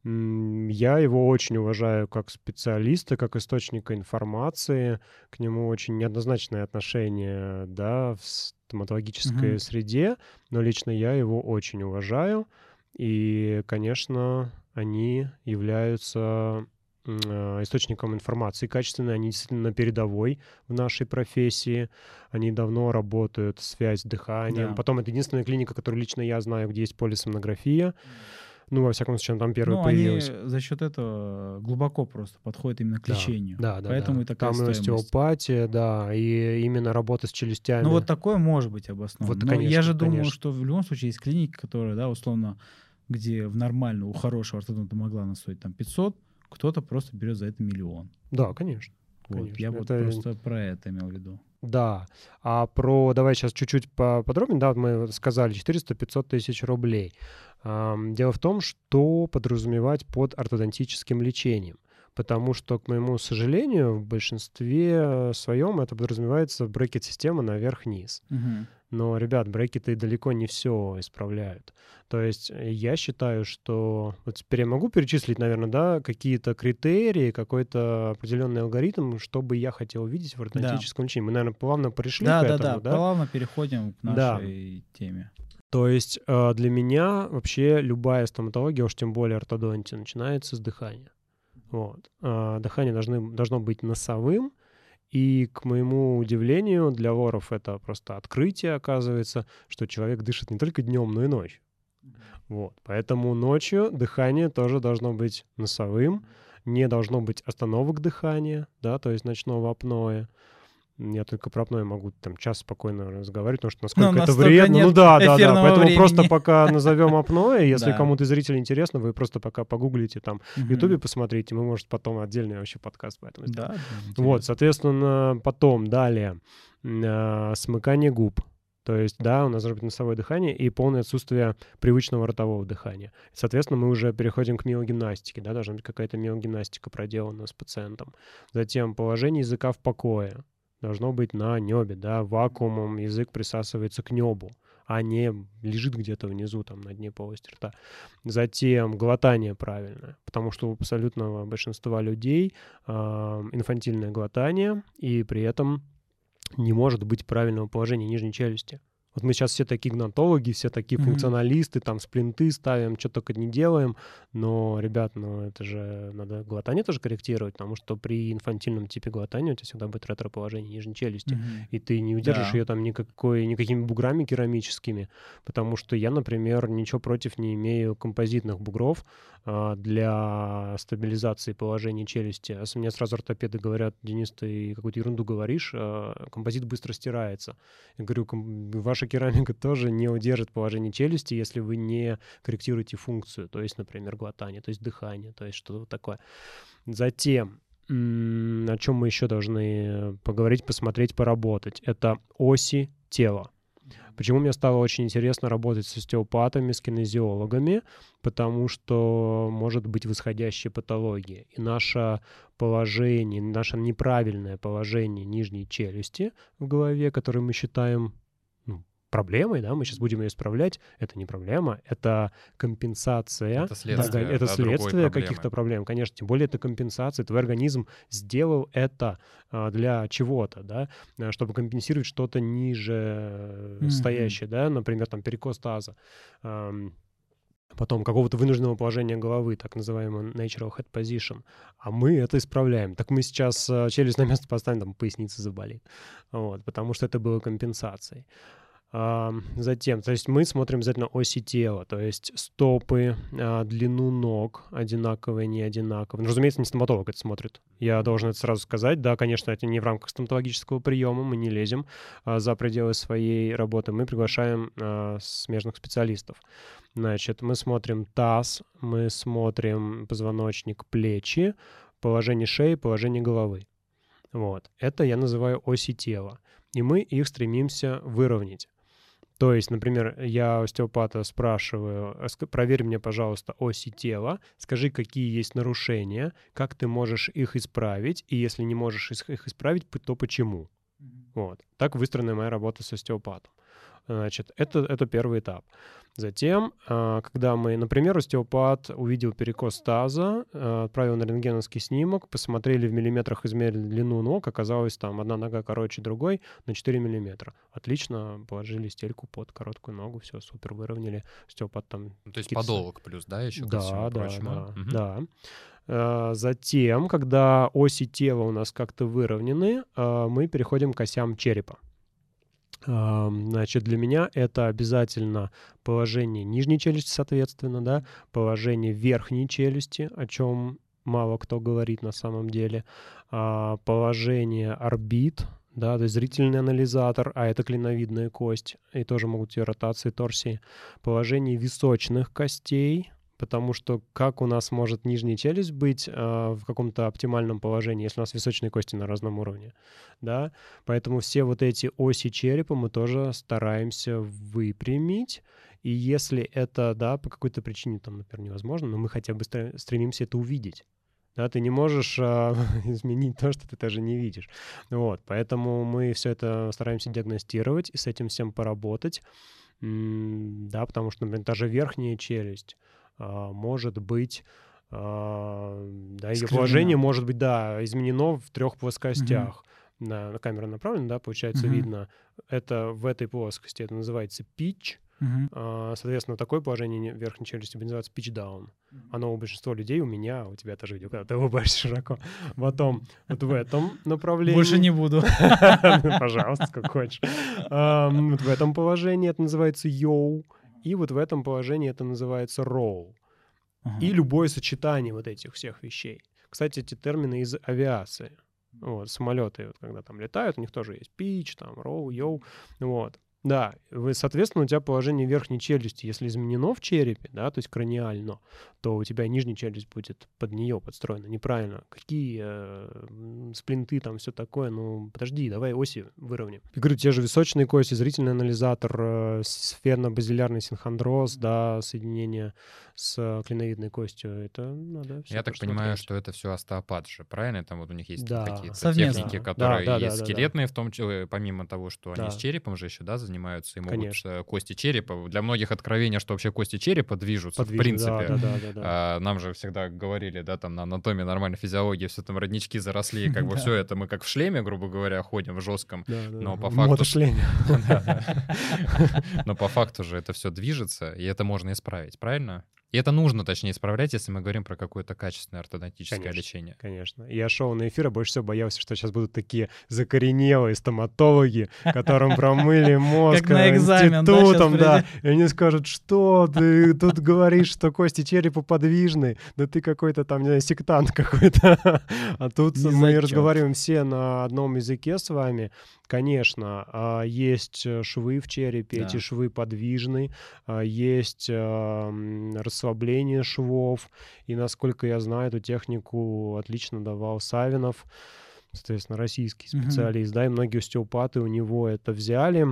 Я его очень уважаю как специалиста, как источника информации. К нему очень неоднозначное отношение, да, в стоматологической Мгм. среде, но лично я его очень уважаю. И, конечно, они являются э, источником информации качественной, они действительно передовой в нашей профессии, они давно работают, связь с дыханием. Да. Потом это единственная клиника, которую лично я знаю, где есть полисомнография. Ну, во всяком случае, там первая Ну, появилась. они за счет этого глубоко просто подходят именно к Да, лечению. Да, да, Поэтому да. и такая Там и остеопатия, да, и именно работа с челюстями. Ну вот такое может быть обосновано. Вот, Но я конечно, же думаю, конечно. что в любом случае есть клиники, которые, да, условно, где в нормальную, у хорошего ортодонта могла она стоить там 500, кто-то просто берет за это миллион. Да, конечно. Вот. Конечно, Я вот это- просто про это имел в виду. Да. А про, давай сейчас чуть-чуть поподробнее, да, мы сказали 400-500 тысяч рублей. Дело в том, что подразумевать под ортодонтическим лечением. Потому что, к моему сожалению, в большинстве своем это подразумевается брекет-система наверх-вниз. Мгм. Но, ребят, брекеты далеко не все исправляют. То есть э, я считаю, что... Вот теперь я могу перечислить, наверное, да, какие-то критерии, какой-то определенный алгоритм, что бы я хотел видеть в ортодонтическом лечении. Мы, наверное, плавно пришли Да, к да, этому, да, Плавно переходим к Да. нашей теме. То есть э, для меня вообще любая стоматология, уж тем более ортодонтия, начинается с дыхания. Вот. А, Дыхание должны, должно быть носовым, и, к моему удивлению, для воров это просто открытие, оказывается, что человек дышит не только днем, но и ночью. Вот. Поэтому ночью дыхание тоже должно быть носовым, не должно быть остановок дыхания, да, то есть ночного апноэ. Я только про апноэ могу там час спокойно разговаривать, потому что насколько это настолько вредно. Ну да, да, да. Поэтому просто времени. пока назовем апноэ, [LAUGHS] если Да. кому-то из зрителей интересно, вы просто пока погуглите там в Мгм. Ютубе посмотрите, мы, может, потом отдельный вообще подкаст по этому сделаем. Да, Вот, соответственно, потом, далее, а, смыкание губ. То есть, да, у нас должно быть носовое дыхание и полное отсутствие привычного ротового дыхания. Соответственно, мы уже переходим к миогимнастике, да, должна быть какая-то миогимнастика проделана с пациентом. Затем положение языка в покое. Должно быть на небе, да, вакуумом язык присасывается к небу, а не лежит где-то внизу, там, на дне полости рта. Затем глотание правильное, потому что у абсолютного большинства людей а, инфантильное глотание, и при этом не может быть правильного положения нижней челюсти. Вот мы сейчас все такие гнатологи, все такие Мгм. функционалисты, там сплинты ставим, что только не делаем. Но, ребят, ну это же надо глотание тоже корректировать, потому что при инфантильном типе глотания у тебя всегда будет ретроположение нижней челюсти Мгм. и ты не удержишь Да. ее там никакой, никакими буграми керамическими, потому что я, например, ничего против не имею композитных бугров а, для стабилизации положения челюсти. А мне сразу ортопеды говорят, Денис, ты какую-то ерунду говоришь, а, композит быстро стирается. Я говорю, «Ком- ваша керамика тоже не удержит положение челюсти, если вы не корректируете функцию, то есть, например, глотание, то есть дыхание, то есть что-то такое. Затем, о чем мы еще должны поговорить, посмотреть, поработать, это оси тела. Почему мне стало очень интересно работать с остеопатами, с кинезиологами? Потому что может быть восходящая патология. И наше положение, наше неправильное положение нижней челюсти в голове, которое мы считаем проблемой, да, мы сейчас будем ее исправлять, это не проблема, это компенсация Это следствие это от другой следствие каких-то проблем, конечно. Тем более это компенсация. Твой организм сделал это а, для чего-то, да, а, чтобы компенсировать что-то ниже э, Мгм. стоящее, да, например, там перекос таза. Ам, Потом какого-то вынужденного положения головы, так называемый natural head position. А мы это исправляем. Так мы сейчас э, челюсть на место поставим, там поясница заболит. Вот, потому что это было компенсацией. Затем, то есть мы смотрим обязательно оси тела, то есть стопы, а, длину ног одинаковые, не одинаковые. Ну, разумеется, не стоматолог это смотрит. Я должен это сразу сказать. Да, конечно, это не в рамках стоматологического приема, мы не лезем а, за пределы своей работы. Мы приглашаем а, смежных специалистов. Значит, мы смотрим таз, мы смотрим позвоночник, плечи, положение шеи, положение головы. Вот. Это я называю оси тела. И мы их стремимся выровнять. То есть, например, я остеопата спрашиваю, «А проверь мне, пожалуйста, оси тела, скажи, какие есть нарушения, как ты можешь их исправить, и если не можешь их исправить, то почему. Вот. Так выстроена моя работа с остеопатом. Значит, это, это первый этап. Затем, а, когда мы, например, остеопат увидел перекос таза, а, отправил на рентгеновский снимок, посмотрели в миллиметрах, измерили длину ног, оказалось там одна нога короче другой на 4 миллиметра. Отлично, положили стельку под короткую ногу, все, супер, выровняли. Остеопат там... Ну, то есть подолог плюс, да, еще да, да, прочему? Да, угу. да. А, затем, когда оси тела у нас как-то выровнены, мы переходим к осям черепа. Значит, для меня это обязательно положение нижней челюсти, соответственно, да, положение верхней челюсти, о чем мало кто говорит на самом деле, а, положение орбит, да, то есть зрительный анализатор, а это клиновидная кость, и тоже могут быть ротации торсии, положение височных костей, потому что как у нас может нижняя челюсть быть э, в каком-то оптимальном положении, если у нас височные кости на разном уровне, да? Поэтому все вот эти оси черепа мы тоже стараемся выпрямить, и если это, да, по какой-то причине там, например, невозможно, но мы хотя бы стремимся это увидеть. Да, ты не можешь а, [LAUGHS] изменить то, что ты даже не видишь. Вот, поэтому мы все это стараемся диагностировать и с этим всем поработать. М да, потому что, например, даже верхняя челюсть, может быть а, да, ее положение может быть, да, изменено в трех плоскостях. Угу. На, на камеру направлено, да, получается, угу. видно. Это в этой плоскости, это называется pitch. Uh-huh. Соответственно, такое положение верхней челюсти называется pitch down. Оно у большинства людей, у меня, у тебя тоже видео, когда ты улыбаешься широко. Потом вот в этом направлении... Больше не буду. [LAUGHS] Пожалуйста, как хочешь. Вот в этом положении это называется йоу. И вот в этом положении это называется roll. Ага. И любое сочетание вот этих всех вещей. Кстати, эти термины из авиации. Вот, самолеты, вот, когда там летают, у них тоже есть pitch, там, roll, yo. Вот. Да, вы, соответственно, у тебя положение верхней челюсти, если изменено в черепе, да, то есть краниально, то у тебя нижняя челюсть будет под нее подстроена. Неправильно. Какие э, сплинты там, все такое, ну, подожди, давай оси выровняем. Я говорю, те же височные кости, зрительный анализатор, э, сферно-базилярный синхондроз, да, соединение с клиновидной костью, это надо Я так понимаю, что это все остеопат же, правильно? Там вот у них есть да. какие-то Совместно. техники, которые да, да, есть да, скелетные, да. в том числе, помимо того, что да. они с черепом же еще, да, занимаются и могут Конечно. Э, кости черепа. Для многих откровения, что вообще кости черепа движутся, Подвижу, в принципе. Да, да, да, да, А, нам же всегда говорили, да, там на анатомии, нормальной физиологии, все там роднички заросли, как бы [LAUGHS] все это мы как в шлеме, грубо говоря, ходим в жестком, но по факту... [LAUGHS] [LAUGHS] Но по факту же это все движется, и это можно исправить, правильно? И это нужно, точнее, исправлять, если мы говорим про какое-то качественное ортодонтическое конечно, лечение. Конечно. Я шел на эфир, а больше всего боялся, что сейчас будут такие закоренелые стоматологи, которым промыли мозг институтом, да, и они скажут, что ты тут говоришь, что кости черепа подвижны, да ты какой-то там, не знаю, сектант какой-то. [LAUGHS] А тут мы разговариваем все на одном языке с вами, Конечно, а, есть э, швы в черепе, да. эти швы подвижны, а, есть расслабление швов, и, насколько я знаю, эту технику отлично давал Савинов, соответственно, российский специалист, mm-hmm. да, и многие остеопаты у него это взяли,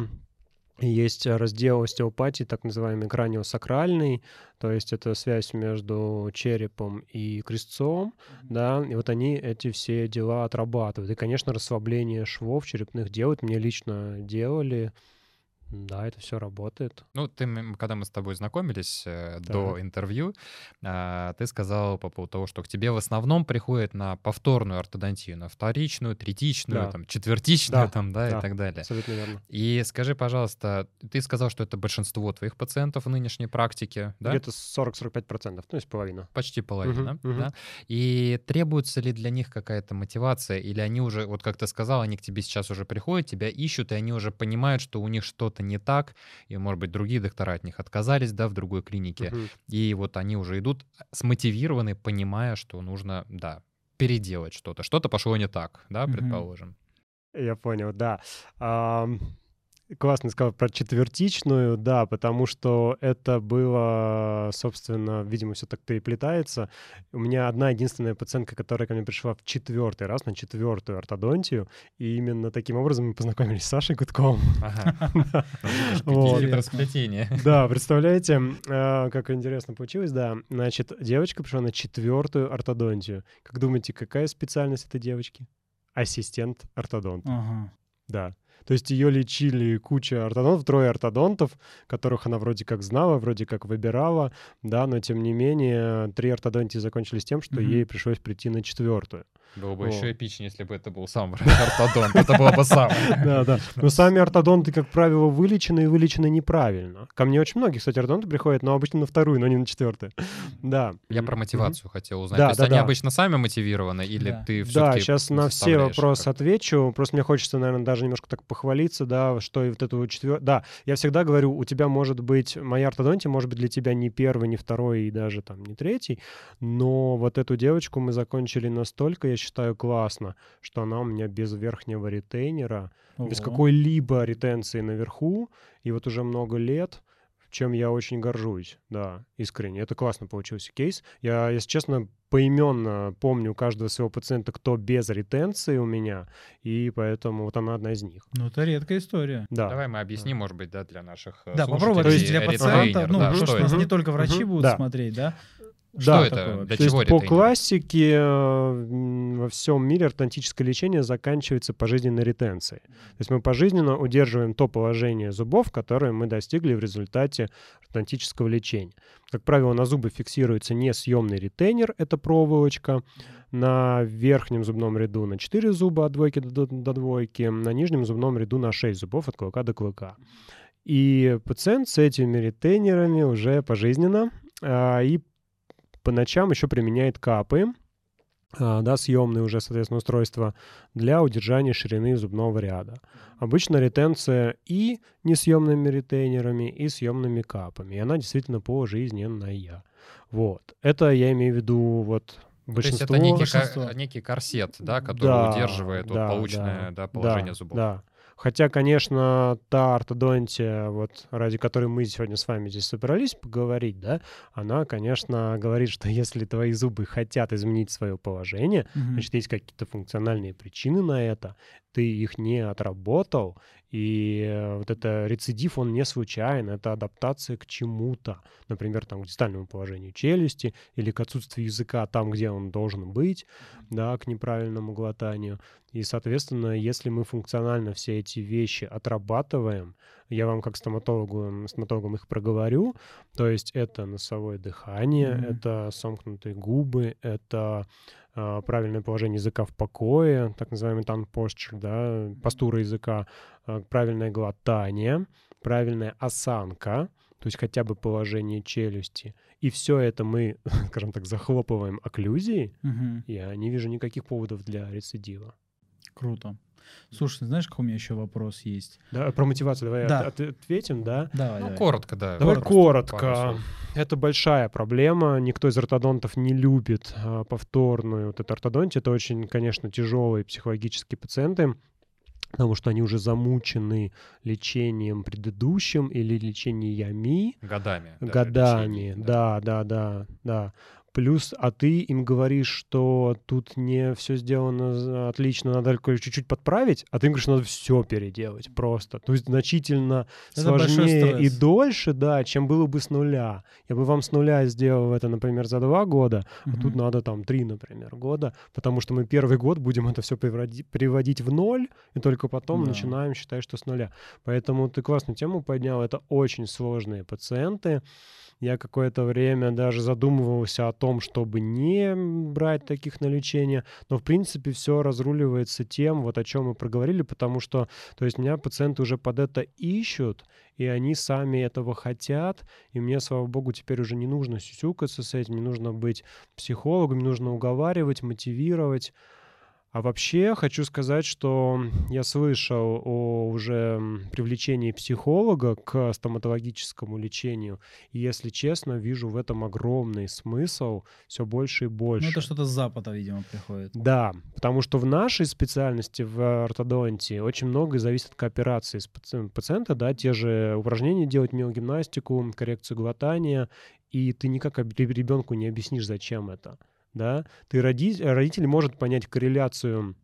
есть раздел остеопатии, так называемый краниосакральный, то есть это связь между черепом и крестцом, mm-hmm. да, и вот они эти все дела отрабатывают. И, конечно, расслабление швов черепных делают, мне лично делали, да, это все работает. Ну, ты, когда мы с тобой знакомились э, до интервью, э, ты сказал по поводу того, что к тебе в основном приходят на повторную ортодонтию, на вторичную, третичную, да. там, четвертичную, да. там, да, да, и так далее. Абсолютно верно. И скажи, пожалуйста, ты сказал, что это большинство твоих пациентов в нынешней практике, да? Где-то 40-45%, ну, то есть половина. Почти половина, угу, да? Угу. И требуется ли для них какая-то мотивация, или они уже, вот как ты сказал, они к тебе сейчас уже приходят, тебя ищут, и они уже понимают, что у них что-то что-то не так, и, может быть, другие доктора от них отказались, да, в другой клинике, Мгм. и вот они уже идут смотивированы, понимая, что нужно, да, переделать что-то. Что-то пошло не так, да, Мгм. предположим. Я понял, да. Ам, Классно сказал про четвертичную, да, потому что это было, собственно, видимо, все так переплетается. У меня одна единственная пациентка, которая ко мне пришла в четвертый раз, на четвертую ортодонтию, и именно таким образом мы познакомились с Сашей Гудковым. Ага. [LAUGHS] Хитросплетения. Да, представляете, а, как интересно получилось, да. Значит, девочка пришла на четвертую ортодонтию. Как думаете, какая специальность этой девочки? Ассистент ортодонта. Ага. Да. То есть ее лечили куча ортодонтов, трое ортодонтов, которых она вроде как знала, вроде как выбирала, да, но тем не менее три ортодонтии закончились тем, что Мгм. ей пришлось прийти на четвертую. Было бы О. еще эпичнее, если бы это был сам [LAUGHS] ортодонт. Это было бы самое. [LAUGHS] Да, да. Но сами ортодонты, как правило, вылечены и вылечены неправильно. Ко мне очень многие, кстати, ортодонты приходят, но обычно на вторую, но не на четвертую. Да. Я про мотивацию хотел узнать. Да, То есть да, они да. обычно сами мотивированы, или Да. ты Да, все-таки сейчас на все вопросы отвечу. Просто мне хочется, наверное, даже немножко так похвалиться, да, что и вот эту четвертую... Да, я всегда говорю, у тебя может быть, моя ортодонтия может быть для тебя не первый, не второй и даже там не третий, но вот эту девочку мы закончили настолько, я считаю, классно, что она у меня без верхнего ретейнера, без Ого. какой-либо ретенции наверху, и вот уже много лет, чем я очень горжусь, да, искренне. Это классно получился кейс. Я, если честно, поименно помню каждого своего пациента, кто без ретенции у меня, и поэтому вот она одна из них. Ну, это редкая история. Да. Давай мы объясним, может быть, да, для наших Да, попробуй для пациента, ну, да, потому что что не только врачи Мгм. будут Да. смотреть, да? Что Да. это? такое? Для То есть чего по ретрейнер? классике э, во всем мире ортодонтическое лечение заканчивается пожизненной ретенцией. То есть мы пожизненно удерживаем то положение зубов, которое мы достигли в результате ортодонтического лечения. Как правило, на зубы фиксируется несъемный ретейнер, это проволочка. На верхнем зубном ряду на 4 зуба от двойки до, до двойки, на нижнем зубном ряду на 6 зубов от клыка до клыка. И пациент с этими ретейнерами уже пожизненно а, и по ночам еще применяет капы, а, да, съемные уже, соответственно, устройства для удержания ширины зубного ряда. Обычно ретенция и несъемными ретейнерами, и съемными капами. И она действительно пожизненная. Вот. Это я имею в виду вот То есть большинство... это некий, Большинство. некий корсет, да, который Да, удерживает вот да, полученное да, да, положение да, зубов. Да. Хотя, конечно, та ортодонтия, вот ради которой мы сегодня с вами здесь собрались поговорить, да, она, конечно, говорит, что [LAUGHS] если твои зубы хотят изменить свое положение, Мгм. значит, есть какие-то функциональные причины на это, ты их не отработал, и э, вот это рецидив, он не случайен, это адаптация к чему-то, например, там, к дистальному положению челюсти или к отсутствию языка там, где он должен быть, да, к неправильному глотанию. И, соответственно, если мы функционально все эти вещи отрабатываем, я вам как стоматологу, стоматологам их проговорю, то есть это носовое дыхание, Мгм. это сомкнутые губы, это а, правильное положение языка в покое, так называемый tongue posture, да, постура языка, а, правильное глотание, правильная осанка, то есть хотя бы положение челюсти. И все это мы, [LAUGHS] скажем так, захлопываем окклюзией, Мгм. я не вижу никаких поводов для рецидива. Круто. Слушай, знаешь, какой у меня еще вопрос есть? Да, про мотивацию давай Да. от- от- ответим, да? Давай, Ну, давай. коротко, да. Давай коротко. слов. Это большая проблема. Никто из ортодонтов не любит а, повторную вот эту ортодонтию. Это очень, конечно, тяжелые психологические пациенты, потому что они уже замучены лечением предыдущим или лечениями Годами. годами. лечение, Да, да, да, да. Плюс, а ты им говоришь, что тут не все сделано отлично, надо только чуть-чуть подправить, а ты им говоришь, что надо все переделать просто. То есть значительно Это сложнее и дольше, да, чем было бы с нуля. Я бы вам с нуля сделал это, например, за два года, а тут надо там три, например, года, потому что мы первый год будем это все приводить в ноль, и только потом Да. начинаем считать, что с нуля. Поэтому ты классную тему поднял. Это очень сложные пациенты. Я какое-то время даже задумывался о том, чтобы не брать таких на лечение, но в принципе все разруливается тем, вот о чем мы проговорили, потому что, то есть меня пациенты уже под это ищут, и они сами этого хотят, и мне, слава богу, теперь уже не нужно сюсюкаться с этим, не нужно быть психологом, не нужно уговаривать, мотивировать. А вообще хочу сказать, что я слышал о уже привлечении психолога к стоматологическому лечению. И, если честно, вижу в этом огромный смысл все больше и больше. Ну, это что-то с Запада, видимо, приходит. Да, потому что в нашей специальности, в ортодонтии, очень многое зависит от кооперации с пациента, да, те же упражнения делать, миогимнастику, коррекцию глотания, и ты никак ребенку не объяснишь, зачем это да, ты роди, родитель может понять корреляцию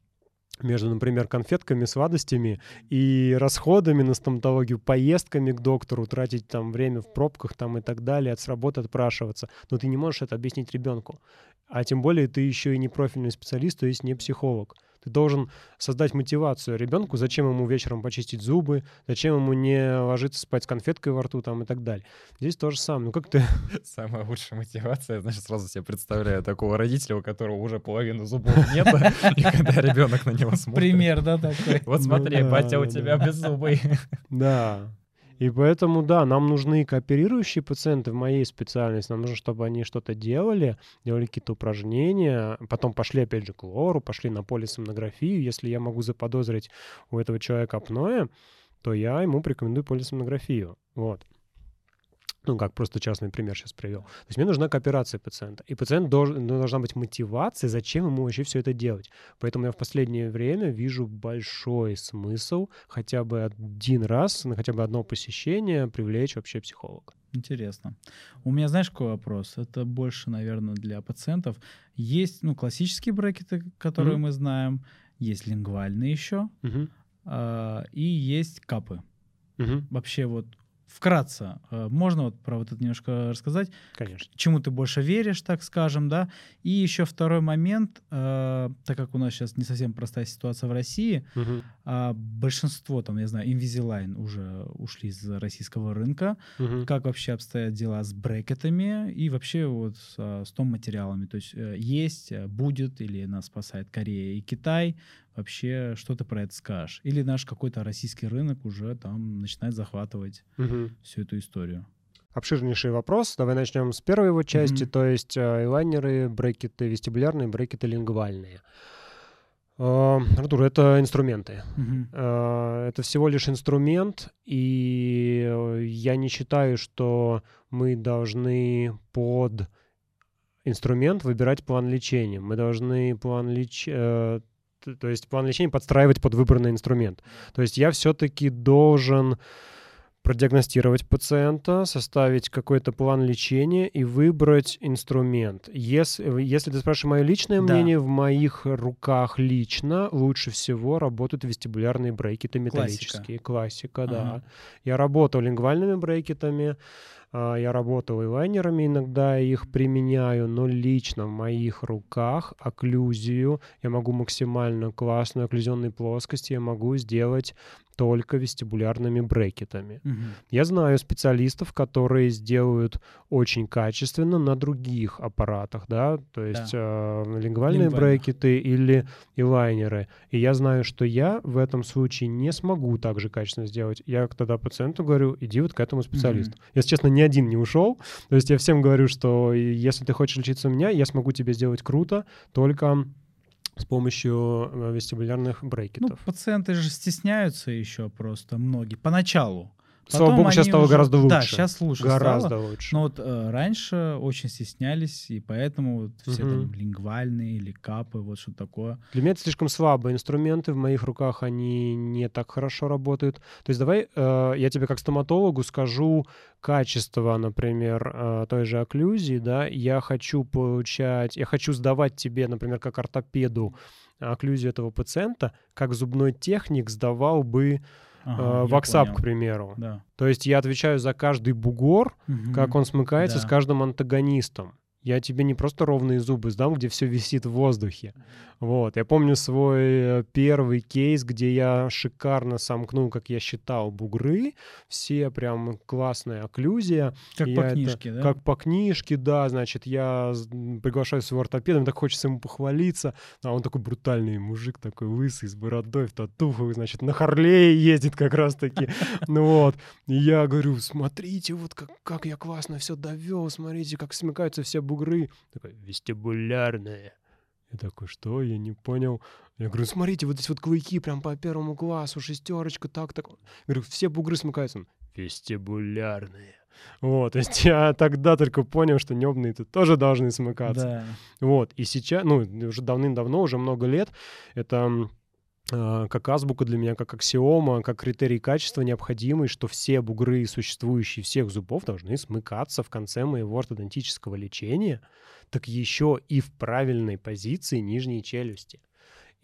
между, например, конфетками, сладостями и расходами на стоматологию, поездками к доктору, тратить там время в пробках там и так далее, от с работы отпрашиваться. Но ты не можешь это объяснить ребенку. А тем более ты еще и не профильный специалист, то есть не психолог. Ты должен создать мотивацию ребенку, зачем ему вечером почистить зубы, зачем ему не ложиться спать с конфеткой во рту там и так далее. Здесь то же самое. Ну как ты... [LAUGHS] Самая лучшая мотивация, значит, сразу себе представляю такого родителя, у которого уже половину зубов нет, [LAUGHS] и когда ребенок на него смотрит. Пример, да, такой. Вот смотри, ну батя у тебя без зубы. Да. И поэтому, да, нам нужны кооперирующие пациенты в моей специальности. Нам нужно, чтобы они что-то делали, делали какие-то упражнения, потом пошли опять же к лору, пошли на полисомнографию. Если я могу заподозрить у этого человека апноэ, то я ему порекомендую полисомнографию. Вот ну, как просто частный пример сейчас привел. То есть мне нужна кооперация пациента. И пациент должен, ну, должна быть мотивация, зачем ему вообще все это делать. Поэтому я в последнее время вижу большой смысл хотя бы один раз, на хотя бы одно посещение привлечь вообще психолога. Интересно. У меня, знаешь, какой вопрос? Это больше, наверное, для пациентов. Есть, ну, классические брекеты, которые mm-hmm. мы знаем, есть лингвальные еще, mm-hmm. э, и есть капы. Угу. Вообще вот вкратце, э, можно вот про вот это немножко рассказать? Конечно. Чему ты больше веришь, так скажем, да? И еще второй момент, э, так как у нас сейчас не совсем простая ситуация в России, угу. э, большинство, там, я знаю, Invisalign уже ушли из российского рынка. Угу. Как вообще обстоят дела с брекетами и вообще вот с, с том материалами? То есть э, есть, будет или нас спасает Корея и Китай? Вообще что ты про это скажешь? Или наш какой-то российский рынок уже там начинает захватывать угу. всю эту историю? Обширнейший вопрос. Давай начнем с первой его части, mm то есть э, элайнеры, брекеты вестибулярные, брекеты лингвальные. Uh, Артур, это инструменты. Uh, это всего лишь инструмент, и я не считаю, что мы должны под инструмент выбирать план лечения. Мы должны план лечения то есть план лечения подстраивать под выбранный инструмент. То есть я все-таки должен продиагностировать пациента, составить какой-то план лечения и выбрать инструмент. Если, если ты спрашиваешь мое личное да. мнение, в моих руках лично лучше всего работают вестибулярные брекеты металлические. Классика, Классика ага. да. Я работал лингвальными брекетами, я работал и лайнерами, иногда их применяю, но лично в моих руках окклюзию. Я могу максимально классную окклюзионной плоскости я могу сделать только вестибулярными брекетами. Угу. Я знаю специалистов, которые сделают очень качественно на других аппаратах, да, то есть да. э, лингвальные Лингвально. брекеты или элайнеры. И я знаю, что я в этом случае не смогу так же качественно сделать. Я тогда пациенту говорю, иди вот к этому специалисту. Угу. Если честно, ни один не ушел. То есть я всем говорю, что если ты хочешь лечиться у меня, я смогу тебе сделать круто, только с помощью э, вестибулярных брекетов. Ну, пациенты же стесняются еще просто многие поначалу. Потом Слава богу, сейчас стало уже... гораздо лучше. Да, сейчас лучше Гораздо стало. лучше. Но вот э, раньше очень стеснялись, и поэтому вот все угу. там лингвальные или капы, вот что такое. Для меня это слишком слабые инструменты, в моих руках они не так хорошо работают. То есть давай э, я тебе как стоматологу скажу качество, например, э, той же окклюзии, да, я хочу получать, я хочу сдавать тебе, например, как ортопеду окклюзию этого пациента, как зубной техник сдавал бы ага, э, WhatsApp, к примеру. Да. То есть я отвечаю за каждый бугор, угу. как он смыкается да. с каждым антагонистом. Я тебе не просто ровные зубы сдам, где все висит в воздухе. Вот. Я помню свой э, первый кейс, где я шикарно сомкнул, как я считал, бугры. Все прям классная окклюзия. Как и по книжке, это, да? Как по книжке, да. Значит, я приглашаю своего ортопеда, мне так хочется ему похвалиться. А он такой брутальный мужик, такой лысый, с бородой, в татухах, значит, на Харлее ездит как раз-таки. [LAUGHS] Ну вот. Я говорю, смотрите, вот как, как я классно все довел, смотрите, как смыкаются все бугры бугры. Такой, вестибулярная. Я такой, что? Я не понял. Я говорю, смотрите, вот здесь вот клыки прям по первому классу, шестерочка, так, так. Я говорю, все бугры смыкаются. Он, Вестибулярные. Вот, то есть [LAUGHS] я тогда только понял, что небные-то тоже должны смыкаться. Да. Вот, и сейчас, ну, уже давным-давно, уже много лет, это как азбука для меня, как аксиома, как критерий качества необходимый, что все бугры, существующие всех зубов, должны смыкаться в конце моего ортодонтического лечения, так еще и в правильной позиции нижней челюсти.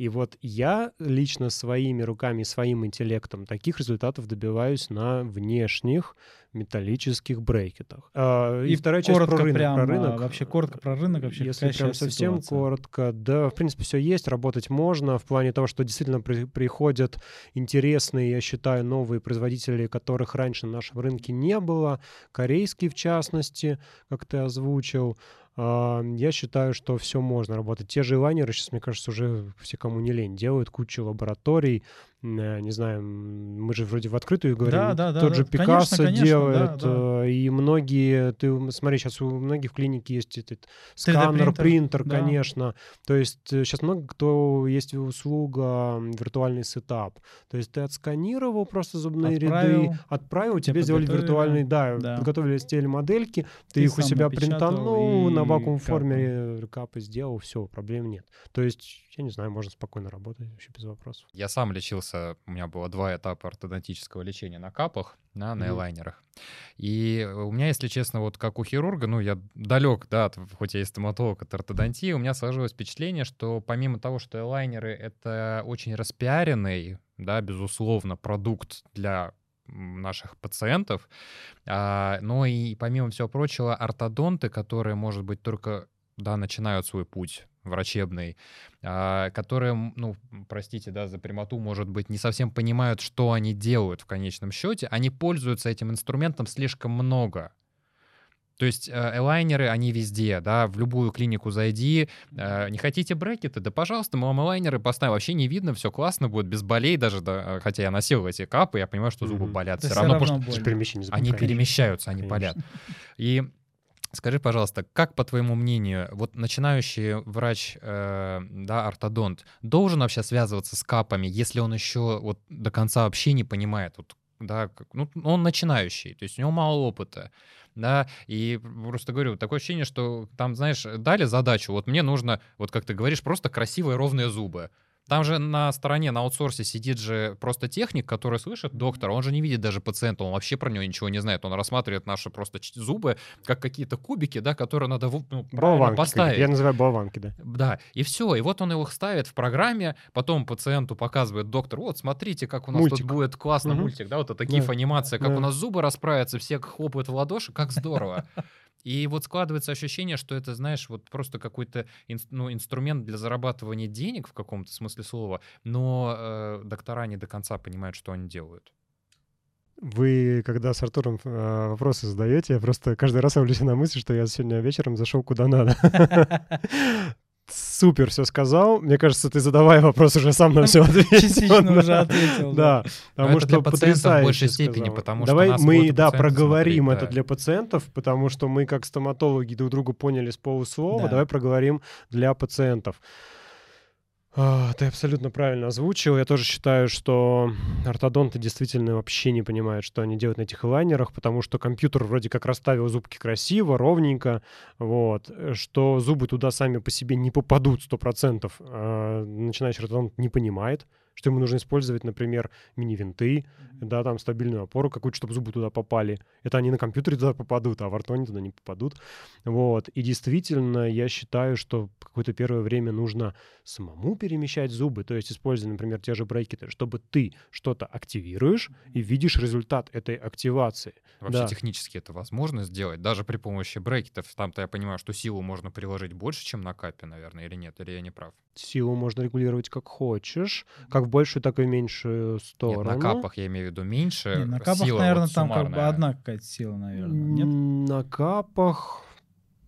И вот я лично своими руками, своим интеллектом таких результатов добиваюсь на внешних металлических брекетах. А, и, вторая часть про рынок. прям, про а, рынок. вообще коротко про рынок, вообще Если прям совсем ситуация? коротко, да, в принципе, все есть, работать можно в плане того, что действительно при- приходят интересные, я считаю, новые производители, которых раньше на нашем рынке не было, корейские в частности, как ты озвучил. А, Я считаю, что все можно работать. Те же лайнеры сейчас, мне кажется, уже все, кому не лень, делают кучу лабораторий. Э, Не знаю, мы же вроде в открытую говорим. Да, да, да, Тот да. же Конечно, Пикассо конечно, делает. да, да. э, И многие, ты смотри, сейчас у многих в клинике есть этот сканер, 3D-принтер, принтер, да. конечно. То есть сейчас много кто есть услуга виртуальный сетап. То есть ты отсканировал просто зубные Отправил, ряды, отправил, тебе сделали виртуальный, да, да. подготовили стиль модельки, ты, Ты их у себя принтанул, на и вакуум капал. формере капы сделал, все, проблем нет. То есть, я не знаю, можно спокойно работать вообще без вопросов. Я сам лечился, у меня было два этапа ортодонтического лечения на капах, да, на элайнерах. И у меня, если честно, вот как у хирурга, ну, я далек, да, от- хоть я и стоматолог от ортодонтии, у меня сложилось впечатление, что помимо того, что элайнеры — это очень распиаренный, да, безусловно, продукт для наших пациентов, а, но и помимо всего прочего, ортодонты, которые, может быть, только да, начинают свой путь врачебный, а, которые, ну, простите, да, за прямоту, может быть, не совсем понимают, что они делают в конечном счете, они пользуются этим инструментом слишком много. То есть э, элайнеры, они везде, да, в любую клинику зайди, э, не хотите брекеты, да, пожалуйста, мы вам элайнеры поставим, вообще не видно, все классно будет, без болей даже, да, э, хотя я носил эти капы, я понимаю, что зубы Мгм. болят Да все всё равно, равно потому что они перемещаются, они Конечно. болят. И скажи, пожалуйста, как по твоему мнению, вот начинающий врач, э, да, ортодонт, должен вообще связываться с капами, если он еще вот до конца вообще не понимает, вот, да, как- ну, он начинающий, то есть у него мало опыта, да, и просто говорю, такое ощущение, что там, знаешь, дали задачу, вот мне нужно, вот как ты говоришь, просто красивые ровные зубы. Там же на стороне, на аутсорсе сидит же просто техник, который слышит доктора, он же не видит даже пациента, он вообще про него ничего не знает, он рассматривает наши просто зубы как какие-то кубики, да, которые надо ну, Болванки, поставить. Я называю болванки, да. Да, и все, и вот он его ставит в программе, потом пациенту показывает доктор, вот смотрите, как у нас Мультик. тут будет классно Мгм. мультик, да, вот это гиф Да. анимация, как Да. у нас зубы расправятся, все хлопают в ладоши, как здорово. И вот складывается ощущение, что это, знаешь, вот просто какой-то ну, инструмент для зарабатывания денег в каком-то смысле слова, но э, доктора не до конца понимают, что они делают. Вы, когда с Артуром э, вопросы задаете, я просто каждый раз [LAUGHS] ловлюсь на мысль, что я сегодня вечером зашел куда надо. [LAUGHS] Супер, все сказал. Мне кажется, ты задавая вопрос уже сам на все [LAUGHS] ответил. Частично уже ответил. Да, потому это для что пациентов в потрясающе большей степени, сказал. потому что Давай нас мы, да, проговорим смотреть, это да. для пациентов, потому что мы, как стоматологи, друг друга поняли с полуслова. Да. Давай проговорим для пациентов. А, Ты абсолютно правильно озвучил. Я тоже считаю, что ортодонты действительно вообще не понимают, что они делают на этих лайнерах, потому что компьютер вроде как расставил зубки красиво, ровненько, вот, э, что зубы туда сами по себе не попадут 100%. А начинающий ортодонт не понимает, что ему нужно использовать, например, мини-винты, да, там стабильную опору какую-то, чтобы зубы туда попали. Это они на компьютере туда попадут, а в ортоне туда не попадут. Вот. И действительно, я считаю, что какое-то первое время нужно самому перемещать зубы, то есть используя, например, те же брекеты, чтобы ты что-то активируешь и видишь результат этой активации. Вообще Да. технически это возможно сделать, даже при помощи брекетов. Там-то я понимаю, что силу можно приложить больше, чем на капе, наверное, или нет, или я не прав. Силу можно регулировать как хочешь, как большую, так и в меньшую сторону. Нет, на капах я имею в виду меньше. На капах, сила наверное, вот там как бы одна какая-то сила, наверное. Нет? На капах,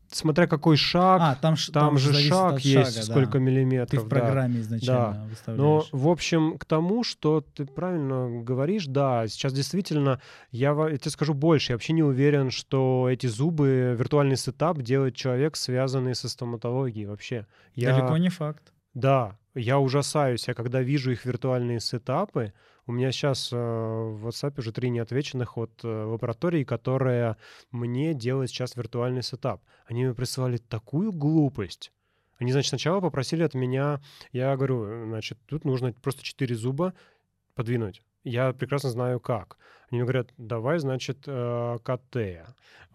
смотря какой шаг, А, там, ш- там, же шаг есть, шага, да. сколько Ты миллиметров. в да. программе изначально Но, выставляешь. в общем, к тому, что ты правильно говоришь, да, сейчас действительно, я, я тебе скажу больше, я вообще не уверен, что эти зубы, виртуальный сетап делает человек, связанный со стоматологией вообще. Я, Далеко не факт. Да, я ужасаюсь, я когда вижу их виртуальные сетапы, у меня сейчас э, в WhatsApp уже три неотвеченных от э, лаборатории, которая мне делает сейчас виртуальный сетап. Они мне присылали такую глупость. Они, значит, сначала попросили от меня, я говорю, значит, тут нужно просто четыре зуба подвинуть. Я прекрасно знаю как. Они мне говорят, давай, значит, э, КТ.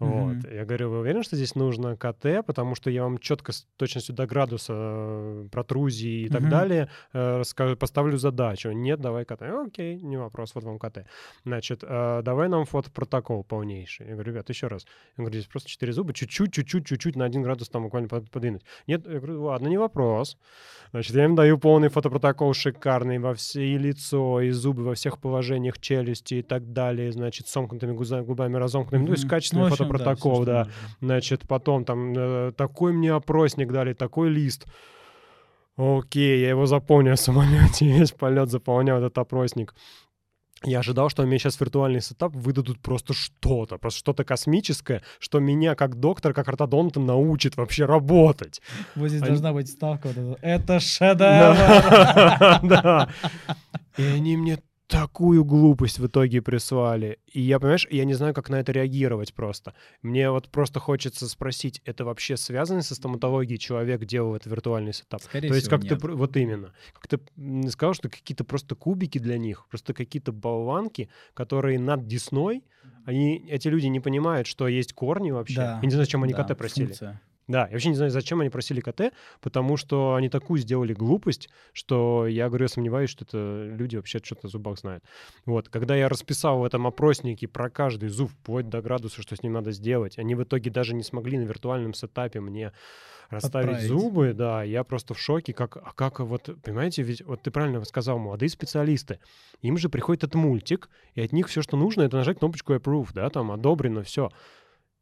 Вот. Мгм. Я говорю, вы уверены, что здесь нужно КТ, потому что я вам четко с точностью до градуса э, протрузии и так Мгм. далее э, расскажу- поставлю задачу. Нет, давай КТ. Окей, не вопрос, вот вам КТ. Значит, давай нам фотопротокол полнейший. Я говорю, ребят, еще раз. Я говорю, здесь просто четыре зуба, чуть-чуть, чуть-чуть, чуть-чуть на один градус там буквально под- подвинуть. Нет, я говорю, ладно, не вопрос. Значит, я им даю полный фотопротокол шикарный во все и лицо, и зубы во всех положениях челюсти и так далее, значит, с сомкнутыми губами, разомкнутыми. Ну, то есть качественный Ну, общем, фотопротокол, да. нужно. Значит, потом там э, такой мне опросник дали, такой лист. Окей, я его заполню в самолете, [LAUGHS] весь полет заполнял этот опросник. Я ожидал, что мне сейчас виртуальный setup выдадут просто что-то, просто что-то космическое, что меня как доктор, как ортодонта научит вообще работать. Вот здесь Они- должна быть ставка. вот эта. Это [LAUGHS] шедевр! Да, [LAUGHS] да. И они мне такую глупость в итоге прислали. И я, понимаешь, я не знаю, как на это реагировать просто. Мне вот просто хочется спросить, это вообще связано со стоматологией? Человек делал этот виртуальный setup? Скорее То есть, как ты, нет. пр- вот именно, как ты сказал, что какие-то просто кубики для них, просто какие-то болванки, которые над десной, они, эти люди не понимают, что есть корни вообще. Да, Я не знаю, зачем они да, КТ просили. функция. Да, я вообще не знаю, зачем они просили КТ, потому что они такую сделали глупость, что я говорю, я сомневаюсь, что это люди вообще что-то о зубах знают. Вот, когда я расписал в этом опроснике про каждый зуб, вплоть до градуса, что с ним надо сделать, они в итоге даже не смогли на виртуальном сетапе мне расставить Отправить. зубы, да, я просто в шоке, как, а как вот, понимаете, ведь вот ты правильно сказал, молодые специалисты, им же приходит этот мультик, и от них все, что нужно, это нажать кнопочку approve, да, там одобрено, все.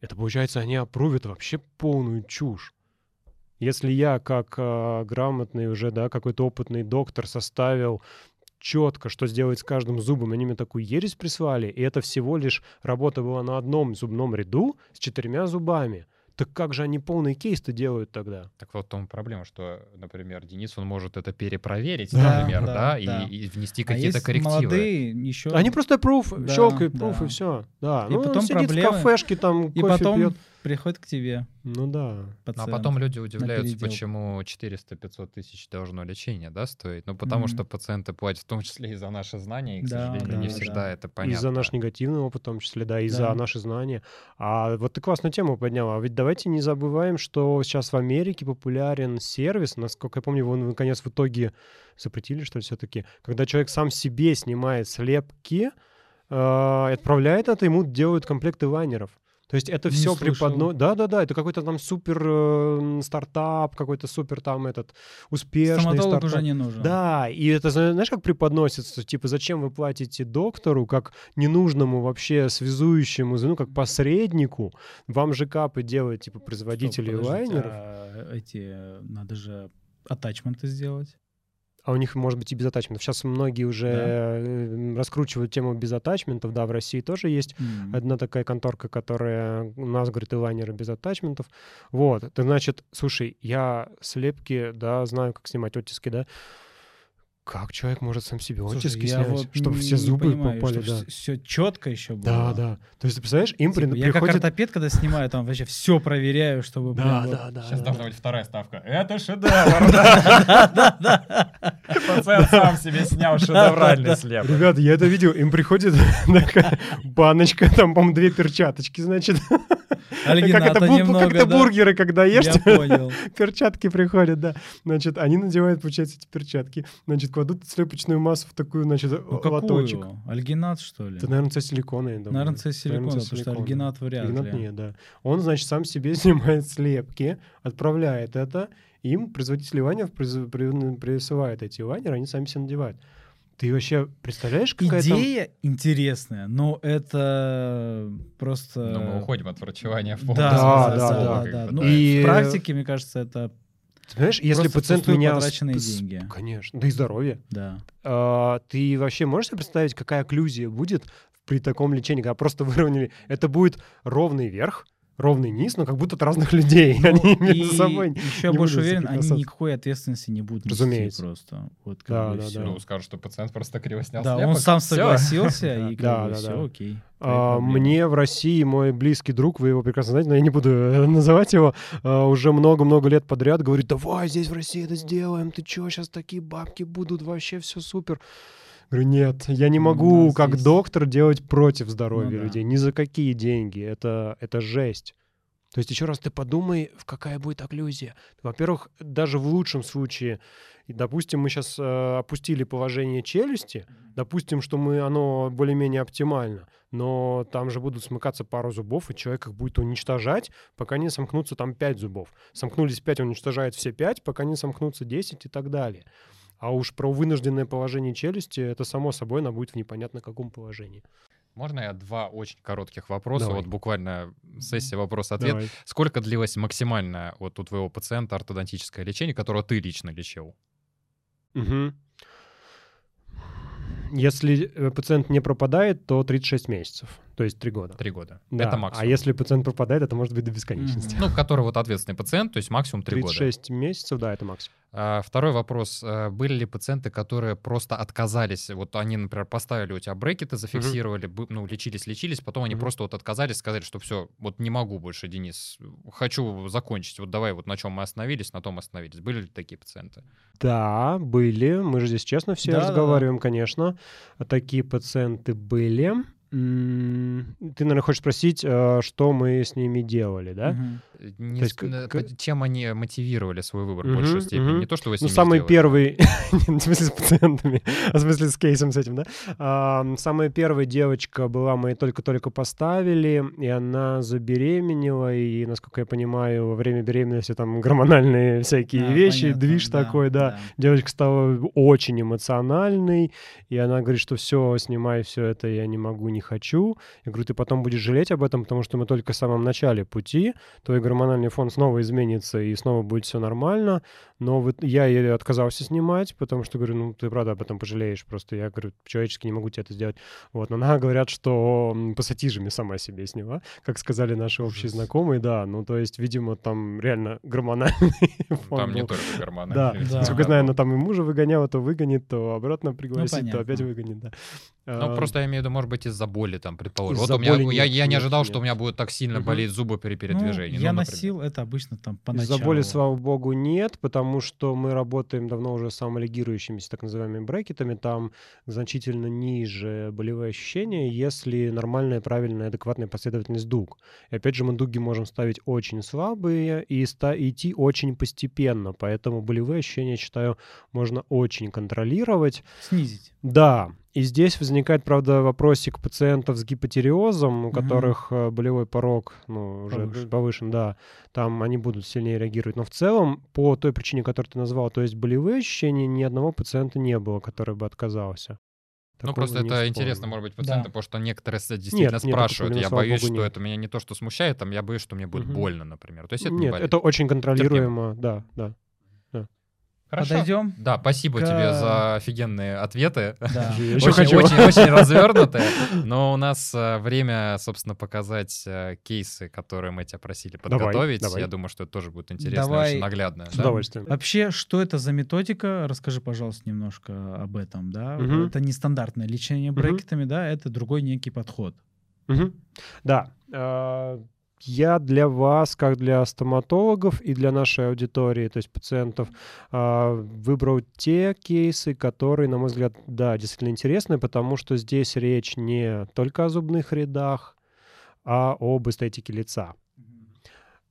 Это получается, они опрувят вообще полную чушь. Если я, как э, грамотный уже, да, какой-то опытный доктор, составил четко, что сделать с каждым зубом, они мне такую ересь прислали, и это всего лишь работа была на одном зубном ряду с четырьмя зубами. Так как же они полный кейс-то делают тогда? Так вот в том проблема, что, например, Денис, он может это перепроверить, Да, например, да, да, да. И, и внести А какие-то есть коррективы. молодые еще... Они просто proof, Да, щелкают proof да. и все. Да. И ну, он потом сидит проблемы. в кафешке, там И кофе потом пьет. Приходит к тебе Ну да. Ну, а пациент. потом люди удивляются, почему 400-500 тысяч должно лечение да, стоить. Ну, потому Мгм. что пациенты платят в том числе и за наши знания, и, к Да, сожалению, не да, всегда да. это И понятно. за наш негативный опыт, в том числе, да, и за Да. наши знания. А вот ты классную тему подняла. А Ведь давайте не забываем, что сейчас в Америке популярен сервис, насколько я помню, его наконец в итоге запретили, что ли, все-таки, когда человек сам себе снимает слепки, э, отправляет это, ему делают комплекты лайнеров. То есть это Не все преподно... Да-да-да, это какой-то там супер э, стартап, какой-то супер там этот успешный Стоматолог стартап. уже не нужен. Да, и это, зна- знаешь, как преподносится? Типа, зачем вы платите доктору, как ненужному вообще связующему, ну, как посреднику? Вам же капы делают, типа, производители лайнеров. а эти, э, надо же атачменты сделать. А у них, может быть, и без атачментов. Сейчас многие уже э, раскручивают тему без атачментов. Да, в России тоже есть М. одна такая конторка, которая у нас, говорит, и лайнеры без атачментов. Вот, это значит, слушай, я слепки, да, знаю, как снимать оттиски, да. Как человек может сам себе оттиски снять, вот чтобы все зубы понимаю, попали, да. Все четко еще было. Да, да. То есть, ты представляешь, им Типа, я как приходит... ортопед, когда снимаю, там вообще все проверяю, чтобы... Да, прям вот- да, да. Сейчас да, должна да. быть вторая ставка. Это шедевр! да. [LAUGHS] Пациент сам себе снял шедевральный слеп. Ребята, я это видел, им приходит [LAUGHS] такая баночка, там, по-моему, две перчаточки, значит. [LAUGHS] Как это, немного, как это да? бургеры, когда ешь, Я понял. перчатки приходят, да. Значит, они надевают, получается, эти перчатки, значит, кладут слепочную массу в такую, значит, Ну лоточек. какую? Альгинат, что ли? Это, наверное, цвет силикона, я думаю. Наверное, цвет силикона, потому что альгинат вряд Игнат ли. нет, да. Он, значит, сам себе [LAUGHS] снимает слепки, отправляет это, им производители при- присылают эти лайнеры, они сами себе надевают. Ты вообще представляешь, какая там... Идея интересная, но это просто... Но мы уходим от врачевания в полностью. Да, да, да, да, да. Ну. И- в практике, мне кажется, это Ты Понимаешь, если Просто пациент меня... потраченные с- деньги. Конечно, да и здоровье. да. А, ты вообще можешь себе представить, какая окклюзия будет при таком лечении, когда просто выровняли? Это будет ровный верх, ровный низ, но как будто от разных [LAUGHS] людей. Ну, они и между собой еще я не больше уверен, они никакой ответственности не будут нести Разумеется. просто. Вот как Да, бы да, всё. да. Ну, скажут, что пациент просто криво снял Да, он слепок. сам Всё. согласился, [LAUGHS] и как Да, бы да, все, да. окей. А. Мне в России мой близкий друг, вы его прекрасно знаете, но я не буду э, [LAUGHS] называть его, а, уже много-много лет подряд говорит, давай здесь в России это сделаем, ты чё, сейчас такие бабки будут, вообще все супер. Говорю, нет, я не У могу нас как здесь- доктор делать против здоровья Ну да. людей, ни за какие деньги, это, это жесть. То есть еще раз ты подумай, в какая будет окклюзия. Во-первых, даже в лучшем случае, допустим, мы сейчас опустили положение челюсти, допустим, что мы, оно более-менее оптимально, но там же будут смыкаться пару зубов, и человек их будет уничтожать, пока не сомкнутся там 5 зубов. Сомкнулись 5, он уничтожает все 5, пока не сомкнутся 10 и так далее. А уж про вынужденное положение челюсти, это само собой, она будет в непонятно каком положении. Можно я два очень коротких вопроса? Давай. Вот буквально сессия вопрос-ответ. Сколько длилось максимальное вот у твоего пациента ортодонтическое лечение, которое ты лично лечил? Мгм. Если э, пациент не пропадает, то 36 месяцев, то есть 3 года. Три года. Да. Это А максимум. если пациент пропадает, это может быть до бесконечности. Мгм. Ну, который вот ответственный пациент, то есть максимум три года. 36 месяцев, да, это максимум. А, Второй вопрос. А, Были ли пациенты, которые просто отказались? Вот они, например, поставили у тебя брекеты, зафиксировали, бы- ну, лечились, лечились, потом они Мгм. просто вот отказались, сказали, что все, вот не могу больше, Денис, хочу закончить. Вот давай вот на чем мы остановились, на том остановились. Были ли такие пациенты? Да, были. Мы же здесь честно все Да-да-да. разговариваем, конечно. Такие пациенты были. Ты, наверное, хочешь спросить, э, что мы с ними делали, да? Э, Не То есть с- к- э, Чем они мотивировали свой выбор в Мгм, большей степени? мгм. Не то, что вы с Ну, ними самый сделали. первый, [LAUGHS] в смысле с пациентами, [LAUGHS] а в смысле с кейсом с этим, да? А, Самая первая девочка была, мы ее только-только поставили, и она забеременела, и, насколько я понимаю, во время беременности там гормональные всякие А, вещи, понятно, движ да, такой, да. Девочка стала очень эмоциональной, и она говорит, что все, снимай все это, я не могу, не хочу. Я говорю, ты потом будешь жалеть об этом, потому что мы только в самом начале пути, твой гормональный фон снова изменится, и снова будет все нормально. Но вот я ее отказался снимать, потому что говорю, ну, ты правда об этом пожалеешь. Просто я говорю, человечески не могу тебе это сделать. Вот, но она [LAUGHS] говорят, что пассатижами сама себе сняла, как сказали наши общие знакомые, да. Ну, то есть, видимо, там реально [LAUGHS] гормональный фон Там не был. только гормоны. Да, Да. насколько я знаю, она там и мужа выгоняла, то выгонит, то обратно пригласит, то опять выгонит, да. Ну, А, просто я имею в виду, может быть, из-за боли, там, предположим. Вот Из-за у меня, боли я, нет, я не нет, ожидал, что нет. у меня будет так сильно Мгм. болеть зубы при Ну, передвижении. я ну, например. носил это обычно там Из-за поначалу. боли, слава богу, нет, потому что мы работаем давно уже с самолигирующимися так называемыми брекетами. Там значительно ниже болевые ощущения, если нормальная, правильная, адекватная последовательность дуг. И опять же, мы дуги можем ставить очень слабые и ста- идти очень постепенно. Поэтому болевые ощущения, я считаю, можно очень контролировать. Снизить. Да, и здесь возникает, правда, вопросик пациентов с гипотериозом, у Мгм. которых э, болевой порог ну, уже Повышен. повышен. да. Там они будут сильнее реагировать. Но в целом, по той причине, которую ты назвал, то есть болевые ощущения, ни одного пациента не было, который бы отказался. Ну, Такого просто не это вспомню. интересно, может быть, пациенты, Да. потому что некоторые действительно нет, спрашивают. проблемы, Я боюсь, богу, что нет. это меня не то, что смущает, там, я боюсь, что мне будет Мгм. больно, например. То есть это не Нет, болит. это очень контролируемо, да, да. Хорошо. Подойдем? Да, спасибо к- тебе за офигенные ответы. Да. Я [LAUGHS] ещё Очень, хочу. очень, очень [LAUGHS] развернутые. Но у нас э, время, собственно, показать э, кейсы, которые мы тебя просили Давай, подготовить. давай. Я думаю, что это тоже будет интересно, Давай. очень наглядно. С да? удовольствием. Вообще, что это за методика? Расскажи, пожалуйста, немножко об этом, да? Мгм. Это не стандартное лечение брекетами, да? Это другой некий подход. Мгм. Да. Я для вас, как для стоматологов и для нашей аудитории, то есть пациентов, а, выбрал те кейсы, которые, на мой взгляд, да, действительно интересны, потому что здесь речь не только о зубных рядах, а об эстетике лица.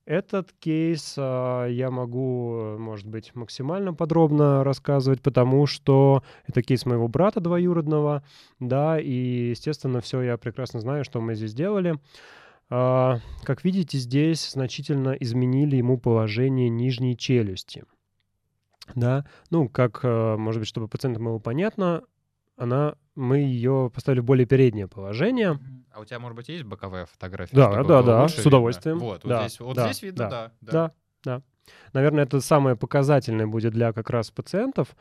Этот кейс а, я могу, э, может быть, максимально подробно рассказывать, потому что это кейс моего брата двоюродного, да, и, естественно, все я прекрасно знаю, что мы здесь делали. Как видите, здесь значительно изменили ему положение нижней челюсти. Да, ну, как, э, может быть, чтобы пациентам было понятно, она, мы ее поставили в более переднее положение. А у тебя, может быть, есть боковая фотография? Да, да, да, с видно? удовольствием. Вот, вот Да, здесь, вот да, здесь видно, да. Да, да. Наверное, это самое показательное будет для как раз пациентов.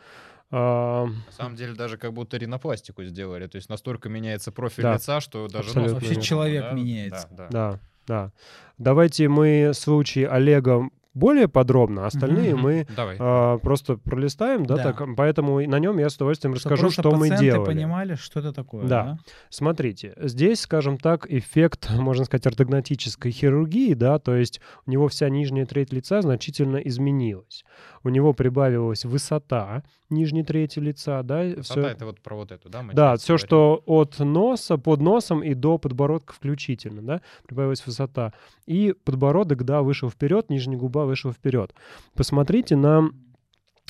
А, На самом деле даже как будто ринопластику сделали, то есть настолько меняется профиль Да, лица, что даже нос Вообще человек да? меняется. Да, да. Да. да. Давайте мы случай Олега более подробно, а остальные Мгм. мы Давай. а, просто пролистаем, да, Да. так, поэтому на нем я с удовольствием расскажу, что мы делали. понимали, что это такое. Да. Да. Смотрите, здесь, скажем так, эффект, можно сказать, ортогнатической хирургии, да, то есть у него вся нижняя треть лица значительно изменилась. У него прибавилась высота нижней трети лица, да, Высота всё- это вот про вот эту, да? мы да, все, говорим? что от носа, под носом и до подбородка включительно, да, прибавилась высота. И подбородок, да, вышел вперед, нижняя губа вышла вперед. Посмотрите на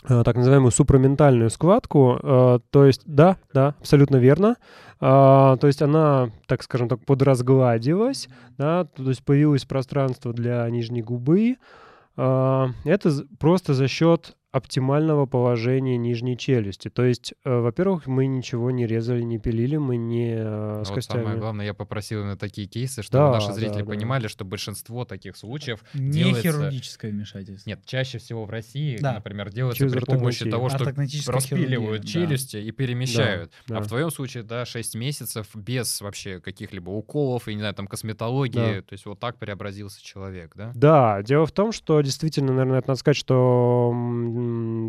э, так называемую супраментальную складку, э, то есть, да, да, абсолютно верно, А, то есть она, так скажем так, подразгладилась, да, то есть появилось пространство для нижней губы, А, это просто за счет оптимального положения нижней челюсти. То есть, э, во-первых, мы ничего не резали, не пилили, мы не э, Ну с вот самое костями. главное, я попросил именно такие кейсы, чтобы Да, наши да, зрители да. понимали, что большинство таких случаев Не делается... хирургическое вмешательство. Нет, чаще всего в России, Да. например, делается Через при помощи того, что распиливают хирургия, да. челюсти и перемещают. Да, А да. в твоем случае, да, 6 месяцев без вообще каких-либо уколов и, не знаю, там, косметологии. То есть вот так преобразился человек, да? Да, дело в том, что действительно, наверное, это надо сказать, что,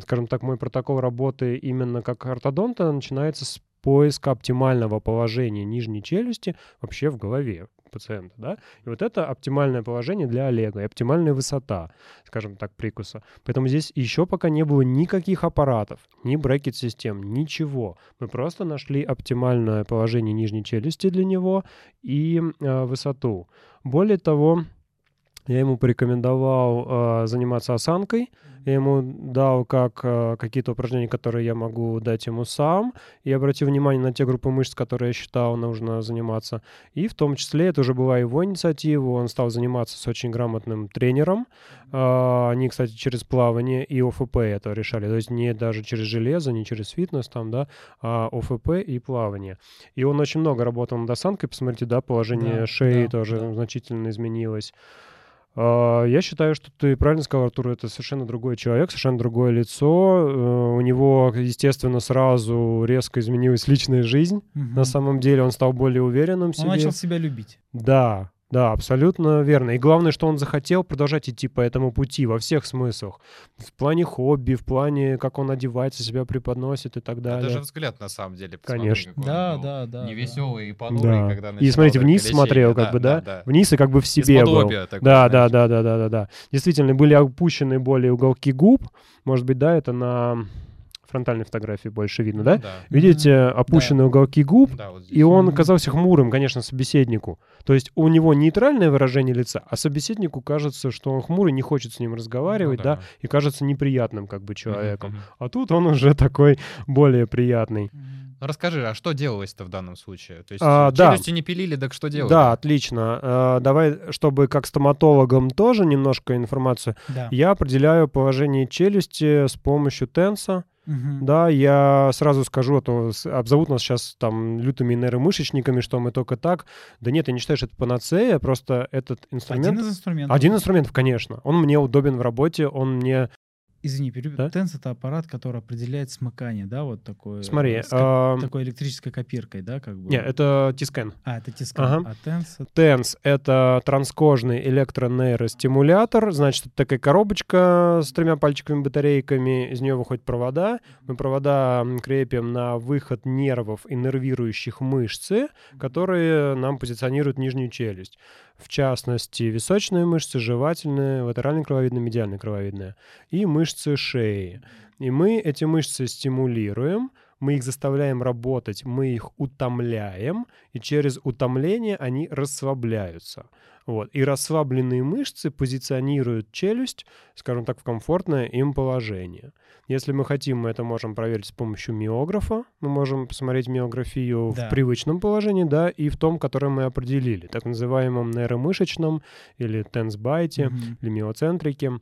скажем так, мой протокол работы именно как ортодонта начинается с поиска оптимального положения нижней челюсти вообще в голове пациента, да, и вот это оптимальное положение для Олега и оптимальная высота, скажем так, прикуса. Поэтому здесь еще пока не было никаких аппаратов, ни брекет-систем, ничего. Мы просто нашли оптимальное положение нижней челюсти для него и э, высоту. Более того, я ему порекомендовал э, заниматься осанкой. Я ему дал как э, какие-то упражнения, которые я могу дать ему сам. И обратил внимание на те группы мышц, которые я считал нужно заниматься. И в том числе это уже была его инициатива. Он стал заниматься с очень грамотным тренером. Э, они, кстати, через плавание и ОФП это решали. То есть не даже через железо, не через фитнес там, да, а ОФП и плавание. И он очень много работал над осанкой. Посмотрите, да, положение Да, шеи да, тоже да. значительно изменилось. А, Я считаю, что ты правильно сказал, Артур, это совершенно другой человек, совершенно другое лицо. Э, У него, естественно, сразу резко изменилась личная жизнь. Мгм. На самом деле он стал более уверенным в Он себе. начал себя любить. Да, да, абсолютно верно. И главное, что он захотел продолжать идти по этому пути во всех смыслах. В плане хобби, в плане, как он одевается, себя преподносит и так Это далее. же взгляд, на самом деле. посмотри, Конечно. он, Да, ну, да, да. Невеселый и понурый, Да. когда И смотрите, вниз лечение. смотрел, как бы, да? Вниз и как бы в себе был. Такое, Да, да, да, да, да, да, да. Действительно, были опущены более уголки губ. Может быть, да, это на фронтальной фотографии больше видно, да? Ну Да. Видите, опущенные уголки губ, Да, вот здесь. и он казался хмурым, конечно, собеседнику. То есть у него нейтральное выражение лица, а собеседнику кажется, что он хмурый, не хочет с ним разговаривать, Ну да, и кажется неприятным как бы человеком. мгм. А тут он уже такой более приятный. Ну, расскажи, а что делалось-то в данном случае? То есть А, да. челюсти не пилили, так что делали? Да, отлично. Э, Давай, чтобы как стоматологам тоже немножко информацию. Да. Я определяю положение челюсти с помощью тенса. Мгм. Да, я сразу скажу, а то обзовут нас сейчас там лютыми нейромышечниками, что мы только так. Да нет, я не считаю, что это панацея, просто этот инструмент... Один из инструментов. Один инструмент, конечно. Он мне удобен в работе, он мне... Извини, перебью. Да? Тенс — это аппарат, который определяет смыкание, да, вот такой. Смотри, э, с эм, такой электрической копиркой, да, как бы. не, это T-Scan. А, это тискан. Ага. А тенс — TENS — это транскожный электронейростимулятор. Значит, это такая коробочка с тремя пальчиковыми-батарейками. Из нее выходят провода. Мы провода крепим на выход нервов и нервирующих мышцы, которые нам позиционируют нижнюю челюсть. В частности, височные мышцы, жевательные, латерально-крововидная, медиально крововидная и мышцы шеи. И мы эти мышцы стимулируем, мы их заставляем работать, мы их утомляем, и через утомление они расслабляются. Вот. И расслабленные мышцы позиционируют челюсть, скажем так, в комфортное им положение. Если мы хотим, мы это можем проверить с помощью миографа. Мы можем посмотреть миографию Да. в привычном положении, да, и в том, которое мы определили, так называемом нейромышечном или тенсбайте Мгм. или миоцентрике.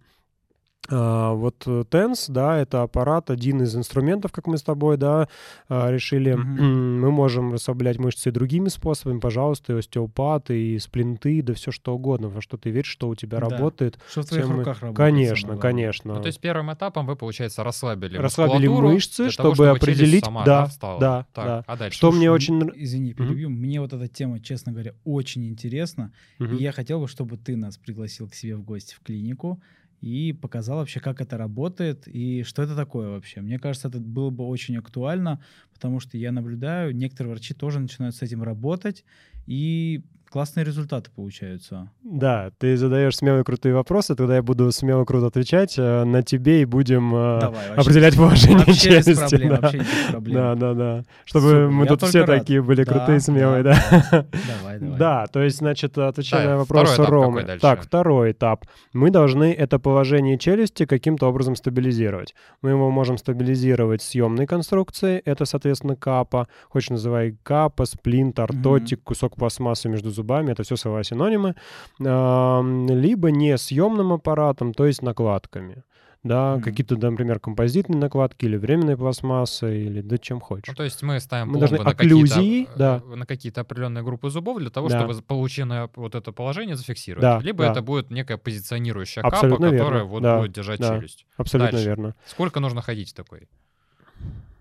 А, вот э, TENS, да, это аппарат, один из инструментов, как мы с тобой, да, а, решили. Мгм. Мы можем расслаблять мышцы и другими способами, пожалуйста, и остеопат, и сплинты, да все что угодно, во что ты веришь, что у тебя Да. работает. Что в твоих мы- руках работает. Конечно, конечно. Ну, то есть первым этапом вы, получается, расслабили Расслабили мышцы, для чтобы того, челюсть определить- сама, да, встала. да, Так, да. А дальше? Что мне Слушай, очень... н- Извини, перебью. Мне вот эта тема, честно говоря, очень интересна. Мгм. И я хотел бы, чтобы ты нас пригласил к себе в гости в клинику и показал вообще, как это работает и что это такое вообще. Мне кажется, это было бы очень актуально, потому что я наблюдаю, некоторые врачи тоже начинают с этим работать, и классные результаты получаются. Да, ты задаешь смелые крутые вопросы, тогда я буду смело круто отвечать э, на тебе и будем э, Давай, вообще, определять положение вообще без челюсти. проблем, да. вообще без проблем. Да, да, да. Чтобы Супер, мы тут все рад. такие были Да, крутые, смелые, да, да. Давай, давай. Да, то есть, значит, отвечая Да, на вопрос второй этап Ромы. Так, второй этап. Мы должны это положение челюсти каким-то образом стабилизировать. Мы его можем стабилизировать съемной конструкцией, это, соответственно, капа. Хочешь называй капа, сплинт, ортотик, кусок пластмассы между зубами, это все слова синонимы. Либо несъемным аппаратом, то есть накладками. Да, Мгм. какие-то, например, композитные накладки или временные пластмассы, или да чем хочешь. Ну, то есть мы ставим Мы должны на какие-то, окклюзии, э, да. на какие-то определенные группы зубов для того, Да. чтобы полученное вот это положение зафиксировать. Да, Либо да. это будет некая позиционирующая Абсолютно капа, верно, которая вот да, будет держать да. челюсть. Абсолютно Дальше. верно. Сколько нужно ходить такой?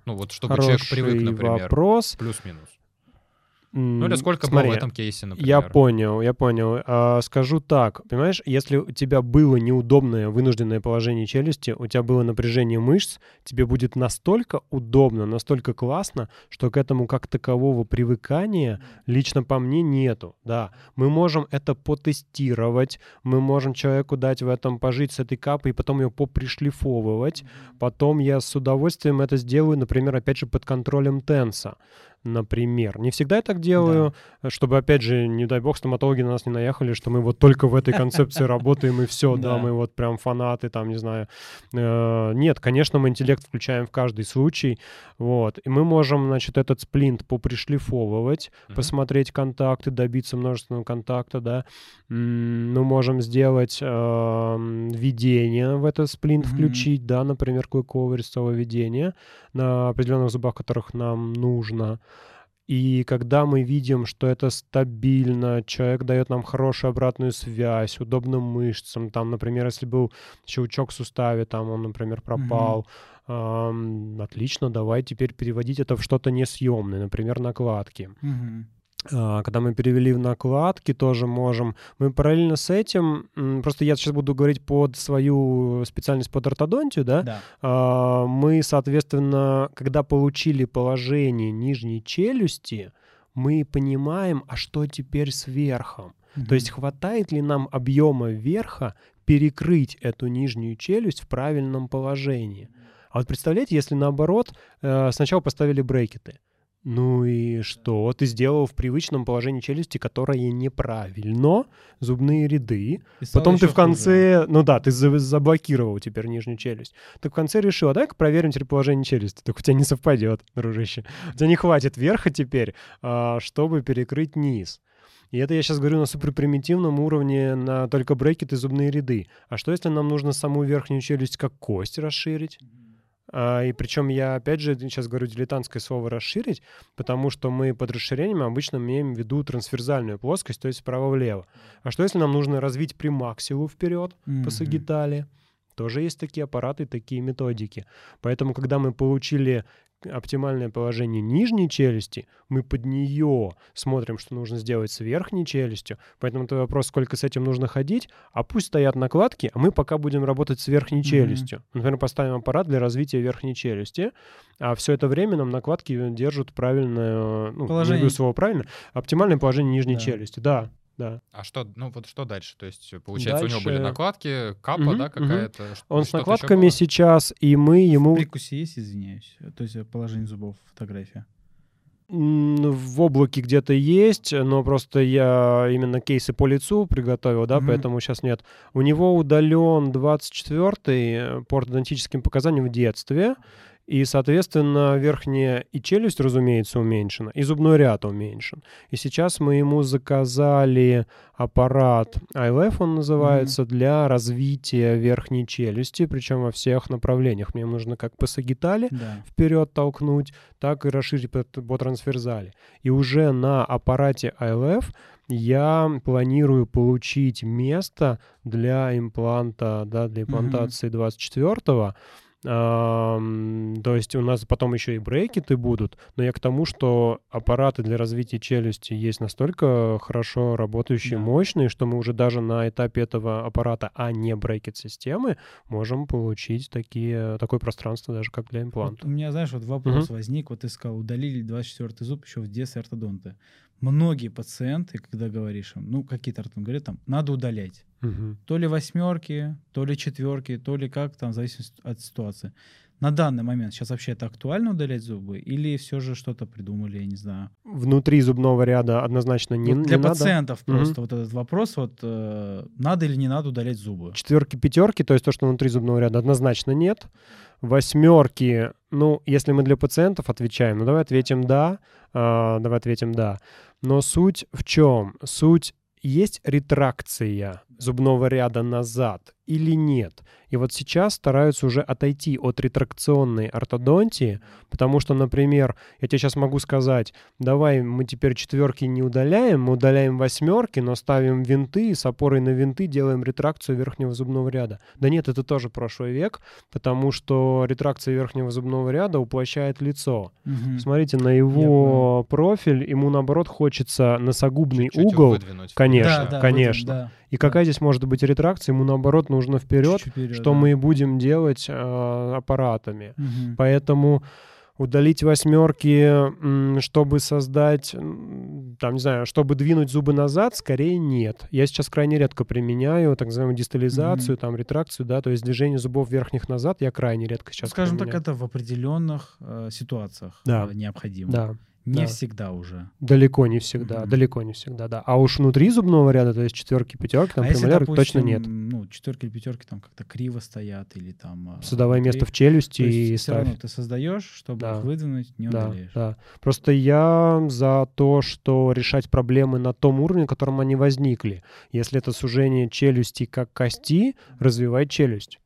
Ну вот, чтобы человек Хороший привык, например, вопрос. плюс-минус. Ну или сколько было в этом кейсе, например? Я понял, я понял. А, скажу так, понимаешь, если у тебя было неудобное вынужденное положение челюсти, у тебя было напряжение мышц, тебе будет настолько удобно, настолько классно, что к этому как такового привыкания лично по мне нету. Да, мы можем это потестировать, мы можем человеку дать в этом пожить с этой капой и потом ее попришлифовывать. Потом я с удовольствием это сделаю, например, опять же под контролем тенса. Например. Не всегда я так делаю, чтобы, опять же, не дай бог, стоматологи на нас не наехали, что мы вот только в этой [LAUGHS] концепции работаем и все, да, Да. мы вот прям фанаты, там, не знаю. Э, Нет, конечно, мы интеллект включаем в каждый случай, вот. И мы можем, значит, этот сплинт попришлифовывать, посмотреть контакты, добиться множественного контакта, да. Мы можем сделать эм, введение в этот сплинт, включить, да, например, клыковое резцовое введение на определенных зубах, которых нам нужно. И когда мы видим, что это стабильно, человек дает нам хорошую обратную связь, удобно мышцам, там, например, если был щелчок в суставе, там он, например, пропал, ам, отлично, давай теперь переводить это в что-то несъемное, например, накладки. Мгм. А, Когда мы перевели в накладки, тоже можем. Мы параллельно с этим, просто я сейчас буду говорить под свою специальность, под ортодонтию, да, Да. а, мы, соответственно, когда получили положение нижней челюсти, мы понимаем, а что теперь с верхом. То есть хватает ли нам объема верха перекрыть эту нижнюю челюсть в правильном положении. А вот представляете, если наоборот, э, сначала поставили брекеты. Ну и что? Ты сделал в привычном положении челюсти, которое неправильно, зубные ряды, И Потом ты в конце, ну да, ты за- заблокировал теперь нижнюю челюсть. Ты в конце решил, а дай-ка проверим теперь положение челюсти. Так у тебя не совпадет, дружище. У тебя не хватит верха теперь, а, чтобы перекрыть низ. И это я сейчас говорю на суперпримитивном уровне, на только брекеты и зубные ряды. А что, если нам нужно саму верхнюю челюсть как кость расширить? А, и причем я, опять же, сейчас говорю дилетантское слово «расширить», потому что мы под расширением обычно имеем в виду трансверзальную плоскость, то есть справа-влево. А что, если нам нужно развить примаксилу вперед Мгм. по сагиталии? Тоже есть такие аппараты, такие методики. Поэтому, когда мы получили оптимальное положение нижней челюсти, мы под нее смотрим, что нужно сделать с верхней челюстью. Поэтому твой вопрос, сколько с этим нужно ходить, а пусть стоят накладки, а мы пока будем работать с верхней Мгм. челюстью. Например, поставим аппарат для развития верхней челюсти, а все это время нам накладки держат правильное, ну, Положение. слово правильно, оптимальное положение нижней Да. челюсти. Да, да. А что, ну вот что дальше? То есть, получается, у него были Дальше- накладки, капа, Мгм, да, какая-то? Ш- Он с накладками сейчас, и мы В ему прикусе есть, извиняюсь? То есть э, положение зубов, фотография. М, в облаке где-то есть, но просто я именно кейсы по лицу приготовил, да, Мгм. поэтому сейчас нет. У него удален 24-й по ортодонтическим показаниям в детстве, И, соответственно, верхняя и челюсть, разумеется, уменьшена, и зубной ряд уменьшен. И сейчас мы ему заказали аппарат iLF, он называется, mm-hmm. для развития верхней челюсти, причем во всех направлениях. Мне нужно как по сагитали да. вперед толкнуть, так и расширить по, по трансферзали. И уже на аппарате iLF я планирую получить место для импланта, да, для имплантации mm-hmm. 24-го, то есть у нас потом еще и брекеты будут, но я к тому, что аппараты для развития челюсти есть настолько хорошо работающие, да. мощные, что мы уже даже на этапе этого аппарата, а не брекет-системы, можем получить такие, такое пространство даже как для импланта. Вот у меня, знаешь, вот вопрос угу. возник, вот ты сказал, удалили 24 зуб еще в детстве ортодонты. Многие пациенты, когда говоришь им, ну, какие-то ортодонты говорят, там, надо удалять. Угу. То ли восьмерки, то ли четверки, то ли как, там, в зависимости от ситуации. На данный момент сейчас вообще это актуально удалять зубы или все же что-то придумали, я не знаю? Внутри зубного ряда однозначно не, вот Для не пациентов надо. просто угу. вот этот вопрос, вот э, надо или не надо удалять зубы? Четверки, пятерки, то есть то, что внутри зубного ряда, однозначно нет. Восьмерки, ну, если мы для пациентов отвечаем, ну давай ответим да, э, давай ответим да. Но суть в чем? Суть есть ретракция зубного ряда назад или нет. И вот сейчас стараются уже отойти от ретракционной ортодонтии, потому что, например, я тебе сейчас могу сказать, давай мы теперь четверки не удаляем, мы удаляем восьмерки, но ставим винты и с опорой на винты делаем ретракцию верхнего зубного ряда. Да нет, это тоже прошлый век, потому что ретракция верхнего зубного ряда уплощает лицо. Угу. Смотрите на его профиль, ему наоборот хочется носогубный Чуть угол. Конечно, да, да, конечно. Выдвинуть, да. И какая здесь может быть ретракция? Ему наоборот нужно вперед, вперед что мы и будем делать э, аппаратами. Угу. Поэтому удалить восьмерки, чтобы создать, там, не знаю, чтобы двинуть зубы назад, скорее нет. Я сейчас крайне редко применяю так называемую дистализацию, mm-hmm. там, ретракцию, да, то есть движение зубов верхних назад я крайне редко сейчас Скажем применяю. так, это в определенных э, ситуациях да. э, необходимо. Да. Не да. всегда уже. Далеко не всегда, mm-hmm. далеко не всегда, да. А уж внутри зубного ряда, то есть четверки, пятерки, там а премоляры точно нет. Ну, четверки или пятерки там как-то криво стоят или там. А, Создавай внутри. место в челюсти то есть и все ставь. равно ты создаешь, чтобы да. их выдвинуть, не да, удаляешь. Да. Просто я за то, что решать проблемы на том уровне, на котором они возникли. Если это сужение челюсти как кости, развивай челюсть.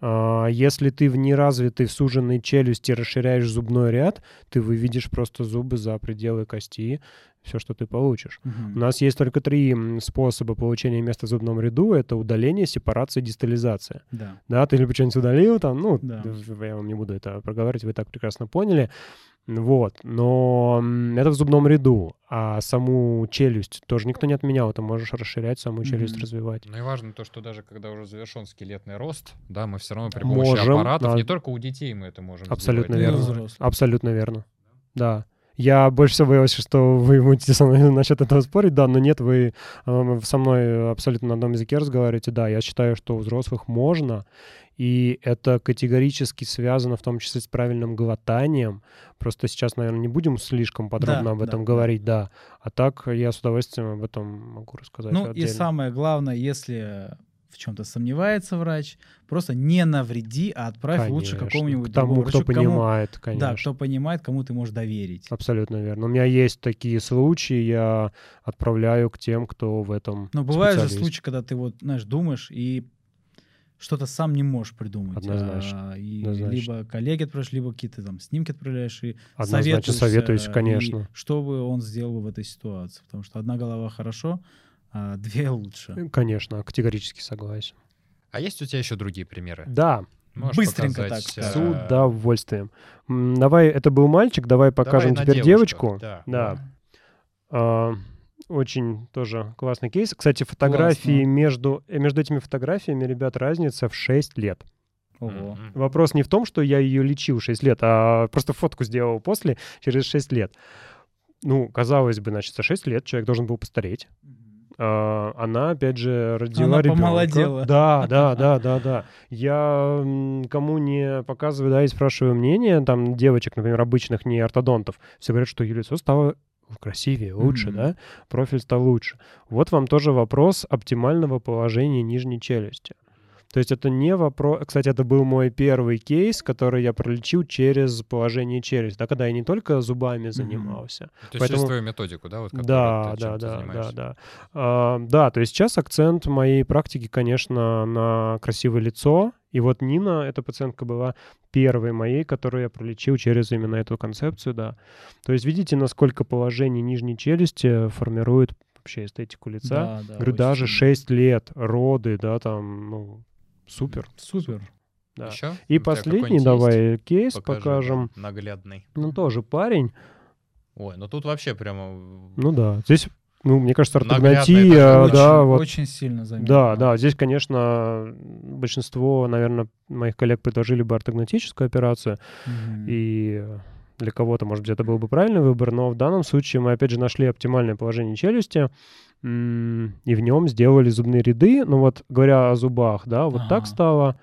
А, если ты в неразвитой, в суженной челюсти расширяешь зубной ряд, ты выведешь просто зубы за пределы кости, все, что ты получишь. Угу. У нас есть только три способа получения места в зубном ряду. Это удаление, сепарация, дистализация. Да. Да, ты либо что-нибудь удалил там, ну, да. я вам не буду это проговаривать, вы так прекрасно поняли. Вот, но это в зубном ряду, а саму челюсть тоже никто не отменял, ты можешь расширять саму челюсть, mm-hmm. развивать. Ну и важно то, что даже когда уже завершен скелетный рост, да, мы все равно при помощи можем, аппаратов, да. не только у детей мы это можем Абсолютно сделать. верно. Абсолютно верно. Да. Я больше всего боялся, что вы будете со мной [LAUGHS] насчет этого спорить. Да, но нет, вы э, со мной абсолютно на одном языке разговариваете. Да, я считаю, что у взрослых можно, и это категорически связано в том числе с правильным глотанием. Просто сейчас, наверное, не будем слишком подробно да, об этом да, говорить, да. да. А так я с удовольствием об этом могу рассказать. Ну отдельно. и самое главное, если в чем-то сомневается врач, просто не навреди, а отправь конечно. лучше какому-нибудь К тому, другому кто врачу, понимает, кому, конечно. Да, кто понимает, кому ты можешь доверить. Абсолютно верно. У меня есть такие случаи, я отправляю к тем, кто в этом Но бывают же случаи, когда ты вот, знаешь, думаешь и что-то сам не можешь придумать. Однозначно. А, и Однозначно. Либо коллеги отправляешь, либо какие-то там снимки отправляешь и Однозначно советуюсь, конечно. И что бы он сделал в этой ситуации. Потому что одна голова хорошо, а две лучше. Э, конечно, категорически согласен. А есть у тебя еще другие примеры? Да. Можешь Быстренько показать, так. С удовольствием. Давай, это был мальчик, давай покажем давай теперь девочку. Да. да. А, очень тоже классный кейс. Кстати, фотографии между, э, между этими фотографиями, ребят, разница в 6 лет. Ого. Вопрос не в том, что я ее лечил 6 лет, а просто фотку сделал после, через 6 лет. Ну, казалось бы, значит, за 6 лет человек должен был постареть. Uh, она, опять же, родила она ребенка. помолодела. Да, да, да, [LAUGHS] да, да. Я кому не показываю, да, и спрашиваю мнение, там, девочек, например, обычных, не ортодонтов, все говорят, что ее лицо стало красивее, лучше, mm-hmm. да, профиль стал лучше. Вот вам тоже вопрос оптимального положения нижней челюсти. То есть это не вопрос... Кстати, это был мой первый кейс, который я пролечил через положение челюсти, да, когда я не только зубами занимался. То есть Поэтому- через твою методику, да? Вот, Да, ты- да, да, да, да. А, да, то есть сейчас акцент моей практики, конечно, на красивое лицо. И вот Нина, эта пациентка была первой моей, которую я пролечил через именно эту концепцию, да. То есть видите, насколько положение нижней челюсти формирует вообще эстетику лица. Да, да, Говорю, даже сильно. 6 лет, роды, да, там, ну, супер. Супер. Да. Еще? И У последний какой-нибудь есть? давай кейс Покажи, покажем. Наглядный. Ну, тоже парень. Ой, ну тут вообще прямо... Ну да, здесь, ну, мне кажется, ортогнатия, это очень, да, вот очень сильно заметно. Да, да, здесь, конечно, большинство, наверное, моих коллег предложили бы ортогнатическую операцию, Мгм. и для кого-то, может быть, это был бы правильный выбор, но в данном случае мы, опять же, нашли оптимальное положение челюсти, и в нем сделали зубные ряды. Ну вот, говоря о зубах, да, вот так Ага. стало.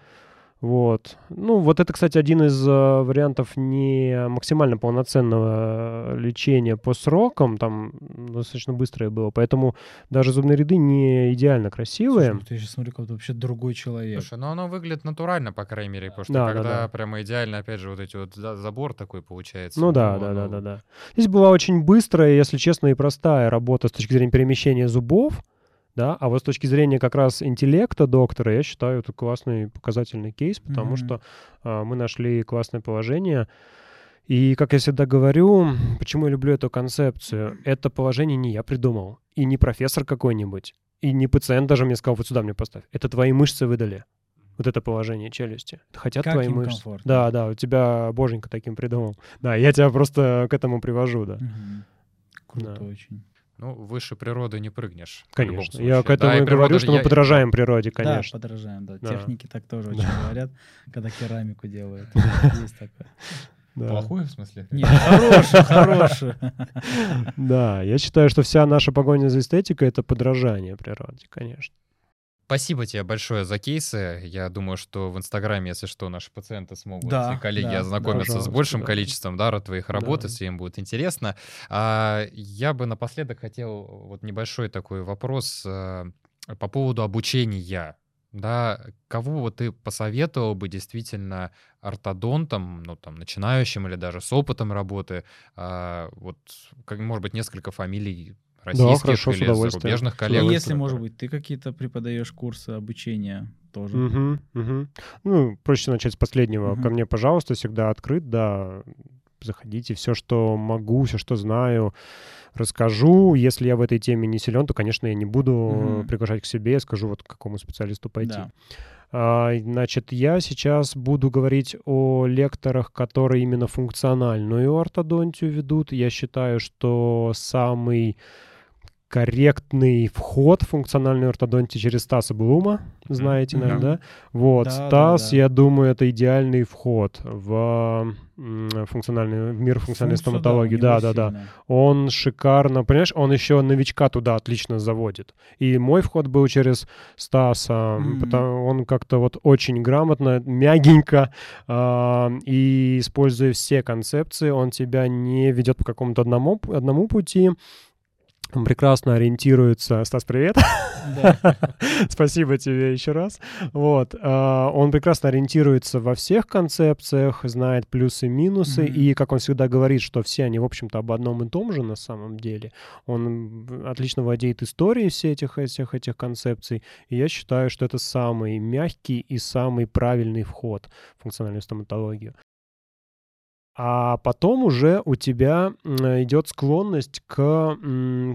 Вот. Ну, вот это, кстати, один из э, вариантов не максимально полноценного э, лечения по срокам. Там достаточно быстрое было. Поэтому даже зубные ряды не идеально красивые. Слушай, ну ты сейчас смотри, как вообще другой человек. Слушай, ну оно выглядит натурально, по крайней мере, потому что Да, да, когда да. прямо идеально, опять же, вот эти вот за- забор такой получается. Ну да, да, оно- да, да, да. Здесь была очень быстрая, если честно, и простая работа с точки зрения перемещения зубов, да, а вот с точки зрения как раз интеллекта доктора, я считаю, это классный показательный кейс, потому Мгм. что а, мы нашли классное положение. И, как я всегда говорю, почему я люблю эту концепцию, это положение не я придумал, и не профессор какой-нибудь, и не пациент даже мне сказал, вот сюда мне поставь. Это твои мышцы выдали. Вот это положение челюсти. Хотят Как твои мышцы. комфортно. Да, да, у тебя боженька таким придумал. Да, я тебя просто к этому привожу, да. Мгм. Круто Да. очень. Ну, выше природы не прыгнешь. Конечно. Я к этому Да, и природа говорю, что мы я- подражаем природе, конечно. Да, подражаем, да. Да. Техники так тоже очень Да. говорят, когда керамику делают. Есть такое. Да. Плохую, в смысле? Нет, хорошую, хорошую. Да, я считаю, что вся наша погоня за эстетикой — это подражание природе, конечно. Спасибо тебе большое за кейсы. Я думаю, что в Инстаграме, если что, наши пациенты смогут Да, и коллеги да, ознакомиться с пожалуйста, большим да. количеством да, ра- твоих работ, Да. если им будет интересно. А, я бы напоследок хотел вот небольшой такой вопрос э, по поводу обучения. Да, кого вот ты посоветовал бы действительно ортодонтам, ну там начинающим или даже с опытом работы, а, вот, как, может быть, несколько фамилий российских хорошо, с или зарубежных И коллег. удовольствием. если, может быть, ты какие-то преподаешь курсы обучения тоже. Мгм, мгм. Ну, проще начать с последнего. Мгм. Ко мне, пожалуйста, всегда открыт, да. Заходите, все, что могу, все, что знаю, расскажу. Если я в этой теме не силен, то, конечно, я не буду Мгм. приглашать к себе, я скажу, вот к какому специалисту пойти. Да. А, Значит, я сейчас буду говорить о лекторах, которые именно функциональную ортодонтию ведут. Я считаю, что самый корректный вход в функциональную ортодонтию через Стаса Блума, знаете, Мгм. наверное, да? Вот, Да, да, Стас, да. я думаю, это идеальный вход в функциональный, в мир функциональной Функцию, да, стоматологии. Да, да, да. сильная. Он шикарно, понимаешь, он еще новичка туда отлично заводит. И мой вход был через Стаса, Мгм. потому он как-то вот очень грамотно, мягенько, а, и используя все концепции, он тебя не ведет по какому-то одному, одному пути. Он прекрасно ориентируется. Стас, привет. Да. [LAUGHS] Спасибо тебе еще раз. Вот. а, Он прекрасно ориентируется во всех концепциях, знает плюсы, минусы. Мгм. И, как он всегда говорит, что все они, в общем-то, об одном и том же на самом деле. Он отлично владеет историей всех этих, всех этих концепций. И я считаю, что это самый мягкий и самый правильный вход в функциональную стоматологию. А потом уже у тебя идет склонность к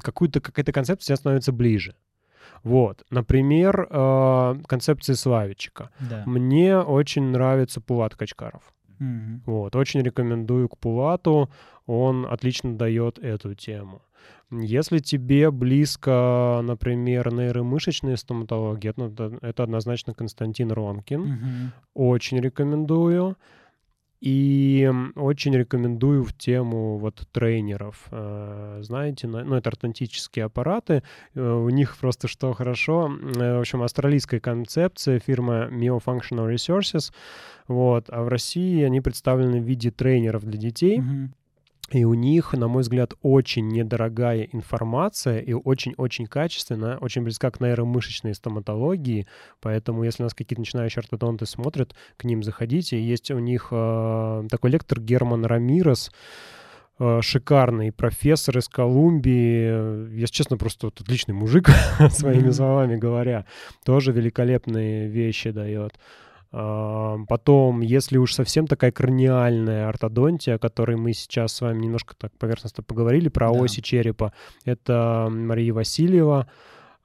какой-то какая-то концепция становится ближе. Вот, например, э, концепция Славичика. Да. Мне очень нравится Пулат Качкаров. Мгм. Вот, очень рекомендую к Пулату, он отлично дает эту тему. Если тебе близко, например, нейромышечная стоматология, это, это однозначно Константин Ронкин. Мгм. Очень рекомендую. И очень рекомендую в тему вот тренеров. Э, Знаете, на- ну, это ортодонтические аппараты. Э, У них просто что хорошо. э, В общем, австралийская концепция, фирма Myofunctional Resources. Вот. А в России они представлены в виде тренеров для детей. Мгм. И у них, на мой взгляд, очень недорогая информация и очень-очень качественная, очень близка к нейромышечной стоматологии. Поэтому, если нас какие-то начинающие ортодонты смотрят, к ним заходите. Есть у них э, такой лектор Герман Рамирес, э, шикарный профессор из Колумбии. Если честно, просто вот отличный мужик, [LAUGHS] своими словами говоря. Тоже великолепные вещи дает. А, Потом, если уж совсем такая краниальная ортодонтия, о которой мы сейчас с вами немножко так поверхностно поговорили, про Да. оси черепа, это Мария Васильева,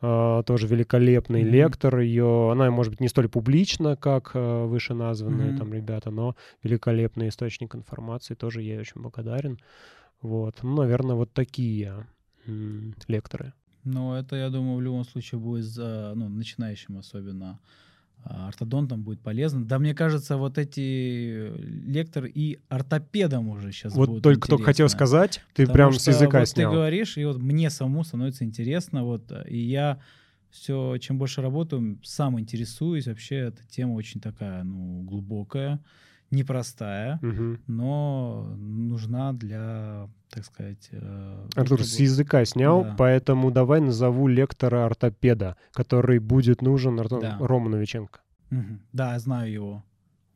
а, тоже великолепный Мгм. лектор. Ее, она, может быть, не столь публична, как а, вышеназванные Мгм. там ребята, но великолепный источник информации, тоже ей очень благодарен. Вот, ну, наверное, вот такие м, лекторы. Ну, это, я думаю, в любом случае будет за, ну, начинающим особенно ортодонтам будет полезно. Да, мне кажется, вот эти лектор и ортопедам уже сейчас Вот будут только только хотел сказать, ты Потому прям с языка вот снял. Ты говоришь, и вот мне самому становится интересно, вот, э, и я все, чем больше работаю, сам интересуюсь. Вообще эта тема очень такая, ну, глубокая, непростая, Мгм. но нужна для, так сказать... э, Артур, чтобы- с языка снял, Да. поэтому давай назову лектора ортопеда, который будет нужен Арто- Да. Рома Новиченко. Мгм. Да, я знаю его.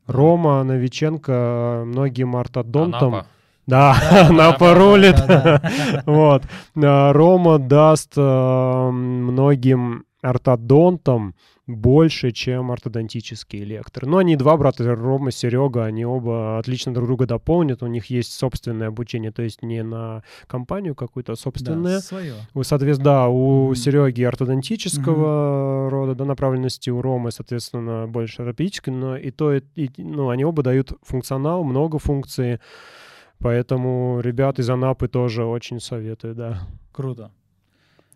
Рома Новиченко многим ортодонтам... Анапа. Да, Да, [LAUGHS] Анапа да, рулит. да, да. [LAUGHS] Вот. А, Рома даст э, многим ортодонтам больше, чем ортодонтические лекторы. Но они два брата, Рома, Серега, они оба отлично друг друга дополнят. У них есть собственное обучение, то есть не на компанию какую-то, а собственное. Да, свое. У, соответственно, да, у Мгм. Сереги ортодонтического рода да, направленности, у Ромы, соответственно, больше ортопедической, но и то, и, и- ну, они оба дают функционал, много функций, поэтому ребят из Анапы тоже очень советую, да. Круто.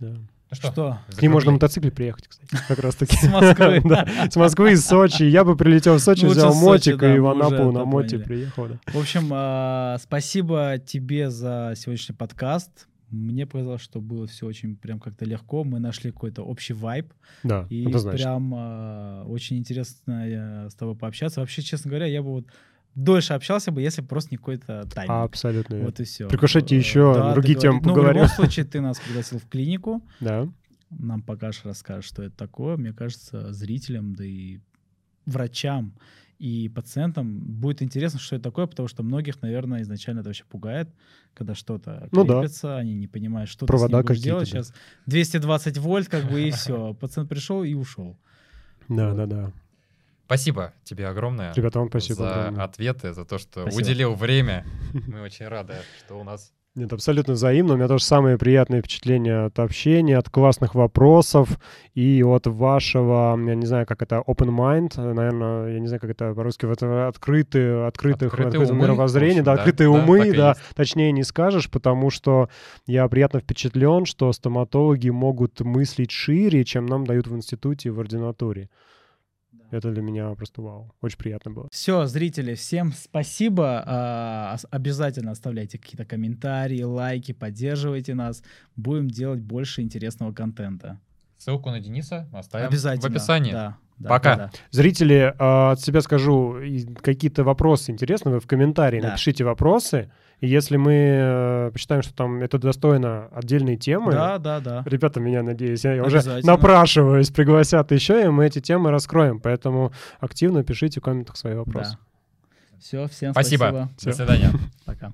да. Ну Что? К ним можно на мотоцикле приехать, кстати, как раз таки. [LAUGHS] С Москвы. [LAUGHS] Да, с Москвы, из Сочи. Я бы прилетел в Сочи, лучше взял мотик да, и в Анапу на моте приехал, да. В общем, а, спасибо тебе за сегодняшний подкаст. Мне показалось, что было все очень прям как-то легко. Мы нашли какой-то общий вайб. Да, И прям а, очень интересно э, с тобой пообщаться. Вообще, честно говоря, я бы вот дольше общался бы, если бы просто не какой-то тайминг. Абсолютно. Вот и все. Приглашайте еще, другие темы Ну, в поговорим. любом случае, ты нас пригласил в клинику. Да. Нам покажешь, расскажешь, что это такое. Мне кажется, зрителям, да и врачам и пациентам будет интересно, что это такое, потому что многих, наверное, изначально это вообще пугает, когда что-то Ну да. крепится, они не понимают, что Провода ты с ним будешь делать. да. Сейчас 220 вольт, как бы, и все. Пациент пришел и ушел. Да, Вот. да, да. Спасибо тебе огромное Ребята, вам спасибо за огромное. ответы, за то, что Спасибо. уделил время. [LAUGHS] Мы очень рады, что у нас Нет, абсолютно взаимно. У меня тоже самые приятные впечатления от общения, от классных вопросов и от вашего, я не знаю, как это, open mind, наверное, я не знаю, как это по-русски, вот это открытые, открытых, Открытые открытого умы, мировоззрения, в общем, да, да, открытые да, умы, да, точнее не скажешь, потому что я приятно впечатлен, что стоматологи могут мыслить шире, чем нам дают в институте и в ординатуре. Это для меня просто вау. Очень приятно было. Все, зрители, всем спасибо. А, Обязательно оставляйте какие-то комментарии, лайки, поддерживайте нас. Будем делать больше интересного контента. Ссылку на Дениса оставим Обязательно. в описании. Да, да, Пока. да, да. Зрители, э, от себя скажу, какие-то вопросы интересны, вы в комментарии Да. напишите вопросы. И если мы э, посчитаем, что там это достойно отдельной темы, Да, да, да. ребята меня, надеюсь, я уже напрашиваюсь, пригласят еще, и мы эти темы раскроем. Поэтому активно пишите в комментах свои вопросы. Все, всем Спасибо. спасибо. До свидания. Пока.